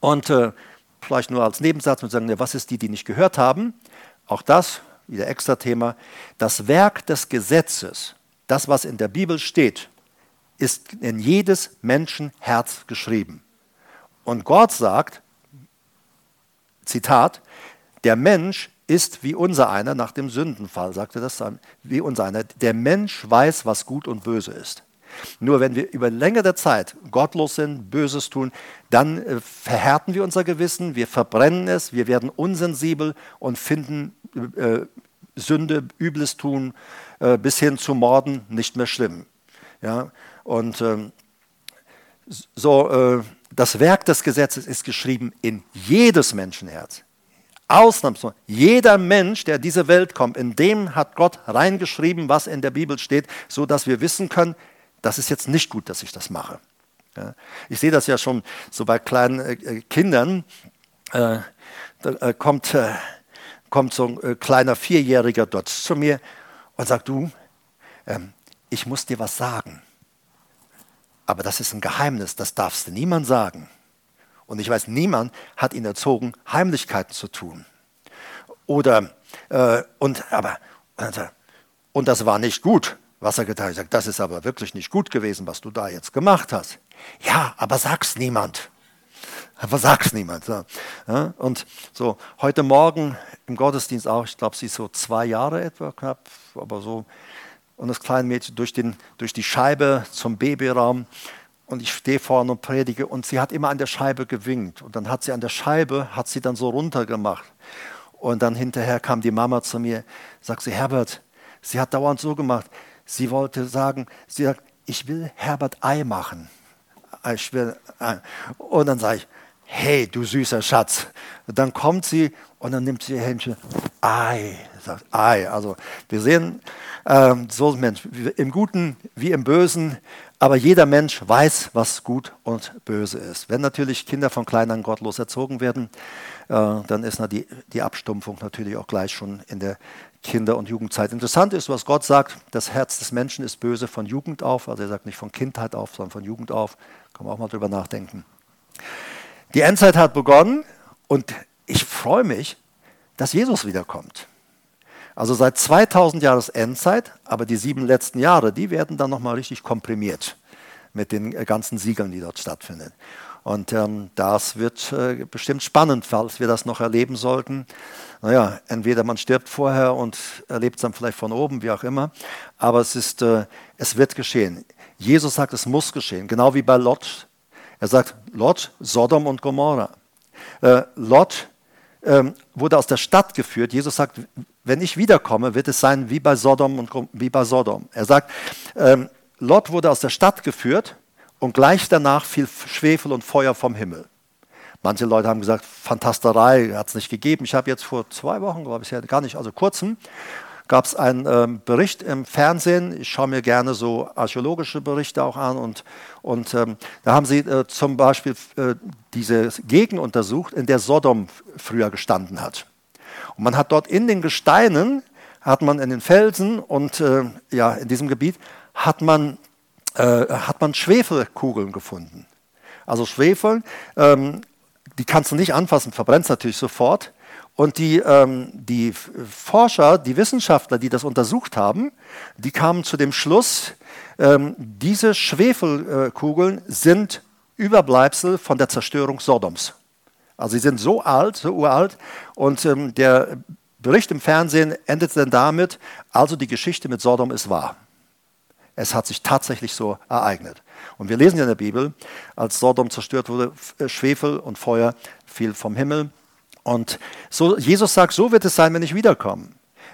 Und äh, vielleicht nur als Nebensatz und sagen, ja, was ist die, die nicht gehört haben? Auch das, wieder extra Thema. Das Werk des Gesetzes, das, was in der Bibel steht, ist in jedes Menschenherz geschrieben. Und Gott sagt, Zitat, der Mensch ist wie unser einer nach dem Sündenfall, sagte das dann, wie unser einer. Der Mensch weiß, was gut und böse ist. Nur wenn wir über längere Zeit gottlos sind, Böses tun, dann äh, verhärten wir unser Gewissen, wir verbrennen es, wir werden unsensibel und finden äh, Sünde, Übles tun, äh, bis hin zu Morden nicht mehr schlimm. Ja? Und ähm, so, äh, das Werk des Gesetzes ist geschrieben in jedes Menschenherz. Ausnahmsweise. Jeder Mensch, der diese Welt kommt, in dem hat Gott reingeschrieben, was in der Bibel steht, so dass wir wissen können, das ist jetzt nicht gut, dass ich das mache. Ich sehe das ja schon so bei kleinen äh, äh Kindern. Äh, da äh, kommt, äh, kommt so ein äh, kleiner Vierjähriger dort zu mir und sagt, du, ähm, ich muss dir was sagen. Aber das ist ein Geheimnis, das darfst du niemand sagen. Und ich weiß, niemand hat ihn erzogen, Heimlichkeiten zu tun. Oder, und, aber, und das war nicht gut was er getan hat. Sagt, das ist aber wirklich nicht gut gewesen, was du da jetzt gemacht hast. Ja, aber sag's niemand. Aber sag's niemand. Ja. Und so heute Morgen im Gottesdienst auch, ich glaube, sie ist so zwei Jahre etwa knapp, aber so. Und das kleine Mädchen durch, den, durch die Scheibe zum Babyraum. Und ich stehe vorne und predige und sie hat immer an der Scheibe gewinkt. Und dann hat sie an der Scheibe, hat sie dann so runtergemacht. Und dann hinterher kam die Mama zu mir, sagt sie, Herbert, sie hat dauernd so gemacht. Sie wollte sagen, sie sagt, ich will Herbert Ei machen. Ich will Ei. Und dann sage ich, hey, du süßer Schatz. Und dann kommt sie und dann nimmt sie ihr Händchen, Ei, sagt Ei. Also wir sehen, ähm, so ein Mensch, im Guten wie im Bösen, aber jeder Mensch weiß, was gut und böse ist. Wenn natürlich Kinder von klein an gottlos erzogen werden, äh, dann ist die, die Abstumpfung natürlich auch gleich schon in der Kinder- und Jugendzeit. Interessant ist, was Gott sagt, das Herz des Menschen ist böse von Jugend auf. Also er sagt nicht von Kindheit auf, sondern von Jugend auf. Kann man auch mal drüber nachdenken. Die Endzeit hat begonnen und ich freue mich, dass Jesus wiederkommt. Also seit 2000 Jahren Endzeit, aber die sieben letzten Jahre, die werden dann nochmal richtig komprimiert mit den ganzen Siegeln, die dort stattfinden. Und ähm, das wird äh, bestimmt spannend, falls wir das noch erleben sollten. Naja, entweder man stirbt vorher und erlebt es dann vielleicht von oben, wie auch immer. Aber es, ist, äh, es wird geschehen. Jesus sagt, es muss geschehen, genau wie bei Lot. Er sagt, Lot, Sodom und Gomorra. Äh, Lot ähm, wurde aus der Stadt geführt. Jesus sagt, wenn ich wiederkomme, wird es sein wie bei Sodom und wie bei Sodom. Er sagt, ähm, Lot wurde aus der Stadt geführt und gleich danach fiel Schwefel und Feuer vom Himmel. Manche Leute haben gesagt, Fantasterei hat es nicht gegeben. Ich habe jetzt vor zwei Wochen, glaube ich, gar nicht, also kurzem, gab es einen ähm, Bericht im Fernsehen. Ich schaue mir gerne so archäologische Berichte auch an. Und, und ähm, da haben sie äh, zum Beispiel äh, diese Gegend untersucht, in der Sodom früher gestanden hat. Und man hat dort in den Gesteinen, hat man in den Felsen und äh, ja, in diesem Gebiet, hat man, äh, hat man Schwefelkugeln gefunden. Also Schwefel, ähm, die kannst du nicht anfassen, verbrennst natürlich sofort. Und die, ähm, die Forscher, die Wissenschaftler, die das untersucht haben, die kamen zu dem Schluss, ähm, diese Schwefelkugeln sind Überbleibsel von der Zerstörung Sodoms. Also sie sind so alt, so uralt. Und ähm, der Bericht im Fernsehen endet dann damit, also die Geschichte mit Sodom ist wahr. Es hat sich tatsächlich so ereignet. Und wir lesen ja in der Bibel, als Sodom zerstört wurde, Schwefel und Feuer fiel vom Himmel und so, Jesus sagt, so wird es sein, wenn ich wiederkomme.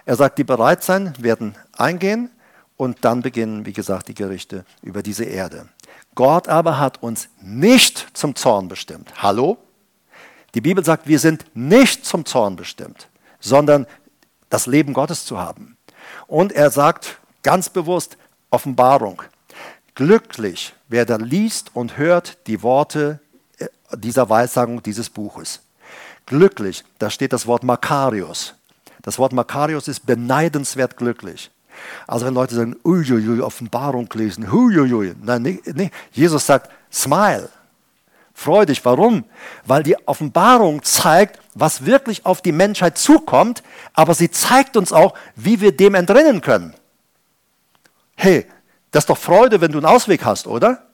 Er sagt, die bereit sein, werden eingehen und dann beginnen, wie gesagt, die Gerichte über diese Erde. Gott aber hat uns nicht zum Zorn bestimmt. Hallo? Die Bibel sagt, wir sind nicht zum Zorn bestimmt, sondern das Leben Gottes zu haben. Und er sagt ganz bewusst, Offenbarung. Glücklich, wer da liest und hört die Worte äh, dieser Weissagung dieses Buches glücklich, da steht das Wort Makarios. Das Wort Makarios ist beneidenswert glücklich. Also wenn Leute sagen, uiuiui, Offenbarung lesen, uiuiui, nein, nee, nee. Jesus sagt, smile, freu dich. Warum? Weil die Offenbarung zeigt, was wirklich auf die Menschheit zukommt, aber sie zeigt uns auch, wie wir dem entrinnen können. Hey, das ist doch Freude, wenn du einen Ausweg hast, oder?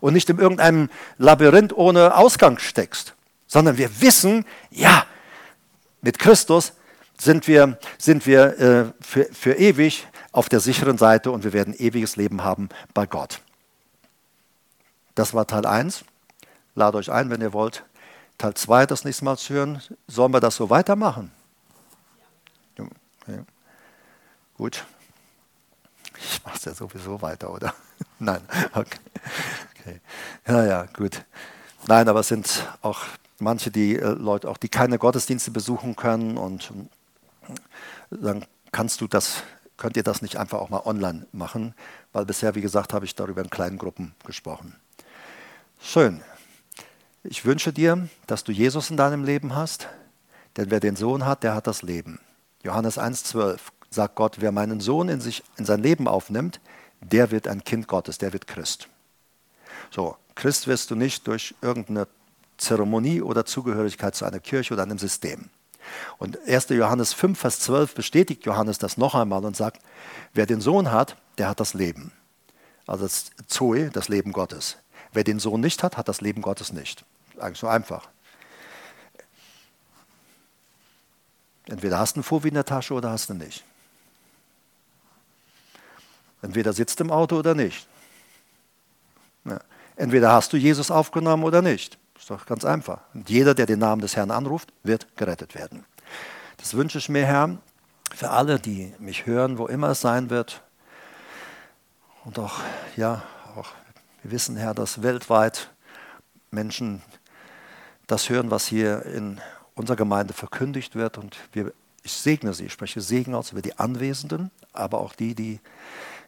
Und nicht in irgendeinem Labyrinth ohne Ausgang steckst sondern wir wissen, ja, mit Christus sind wir, sind wir äh, für, für ewig auf der sicheren Seite und wir werden ewiges Leben haben bei Gott. Das war Teil 1. Lade euch ein, wenn ihr wollt, Teil 2 das nächste Mal zu hören. Sollen wir das so weitermachen? Ja. Gut. Ich mache es ja sowieso weiter, oder? Nein, okay. okay. Ja, ja, gut. Nein, aber es sind auch manche die äh, Leute auch, die keine Gottesdienste besuchen können und dann kannst du das, könnt ihr das nicht einfach auch mal online machen, weil bisher, wie gesagt, habe ich darüber in kleinen Gruppen gesprochen. Schön. Ich wünsche dir, dass du Jesus in deinem Leben hast, denn wer den Sohn hat, der hat das Leben. Johannes 1,12 sagt Gott, wer meinen Sohn in, sich, in sein Leben aufnimmt, der wird ein Kind Gottes, der wird Christ. So, Christ wirst du nicht durch irgendeine Zeremonie oder Zugehörigkeit zu einer Kirche oder einem System. Und 1. Johannes 5, Vers 12 bestätigt Johannes das noch einmal und sagt, wer den Sohn hat, der hat das Leben. Also das Zoe, das Leben Gottes. Wer den Sohn nicht hat, hat das Leben Gottes nicht. Eigentlich so einfach. Entweder hast du einen Fovi in der Tasche oder hast du nicht. Entweder sitzt im Auto oder nicht. Entweder hast du Jesus aufgenommen oder nicht. Ist doch ganz einfach. Und jeder, der den Namen des Herrn anruft, wird gerettet werden. Das wünsche ich mir, Herr, für alle, die mich hören, wo immer es sein wird. Und auch, ja, auch, wir wissen, Herr, dass weltweit Menschen das hören, was hier in unserer Gemeinde verkündigt wird. Und wir, ich segne sie, ich spreche Segen aus über die Anwesenden, aber auch die, die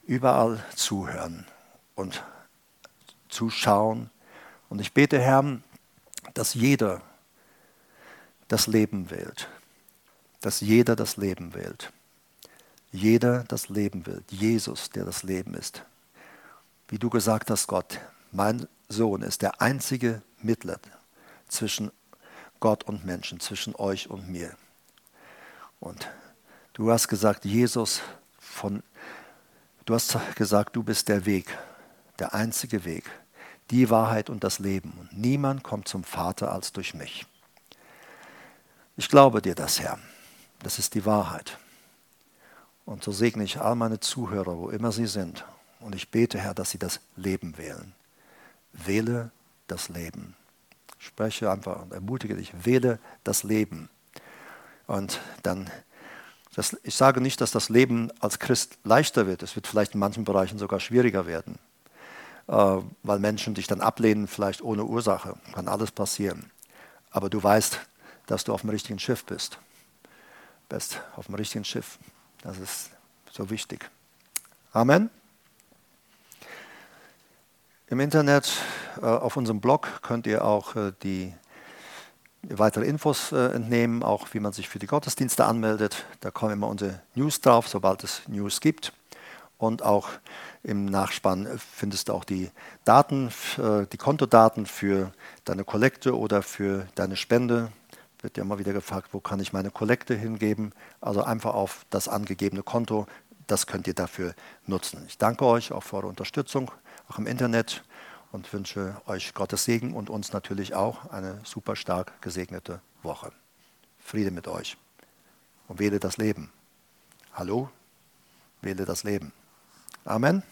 überall zuhören und zuschauen. Und ich bete, Herr, dass jeder das Leben wählt. Dass jeder das Leben wählt. Jeder das Leben wählt. Jesus, der das Leben ist. Wie du gesagt hast, Gott, mein Sohn ist der einzige Mittler zwischen Gott und Menschen, zwischen euch und mir. Und du hast gesagt, Jesus von, du hast gesagt, du bist der Weg, der einzige Weg, die Wahrheit und das Leben. Niemand kommt zum Vater als durch mich. Ich glaube dir das, Herr. Das ist die Wahrheit. Und so segne ich all meine Zuhörer, wo immer sie sind. Und ich bete, Herr, dass sie das Leben wählen. Wähle das Leben. Spreche einfach und ermutige dich, wähle das Leben. Und dann, das, ich sage nicht, dass das Leben als Christ leichter wird. Es wird vielleicht in manchen Bereichen sogar schwieriger werden, äh, weil Menschen dich dann ablehnen, vielleicht ohne Ursache. Kann alles passieren. Aber du weißt, dass du auf dem richtigen Schiff bist. Bist auf dem richtigen Schiff. Das ist so wichtig. Amen. Im Internet, äh, auf unserem Blog könnt ihr auch äh, die weitere Infos äh, entnehmen, auch wie man sich für die Gottesdienste anmeldet. Da kommen immer unsere News drauf, sobald es News gibt. Und auch im Nachspann findest du auch die Daten, die Kontodaten für deine Kollekte oder für deine Spende wird ja immer wieder gefragt, wo kann ich meine Kollekte hingeben? Also einfach auf das angegebene Konto, das könnt ihr dafür nutzen. Ich danke euch auch für eure Unterstützung, auch im Internet und wünsche euch Gottes Segen und uns natürlich auch eine super stark gesegnete Woche. Friede mit euch und wähle das Leben. Hallo, wähle das Leben. Amen.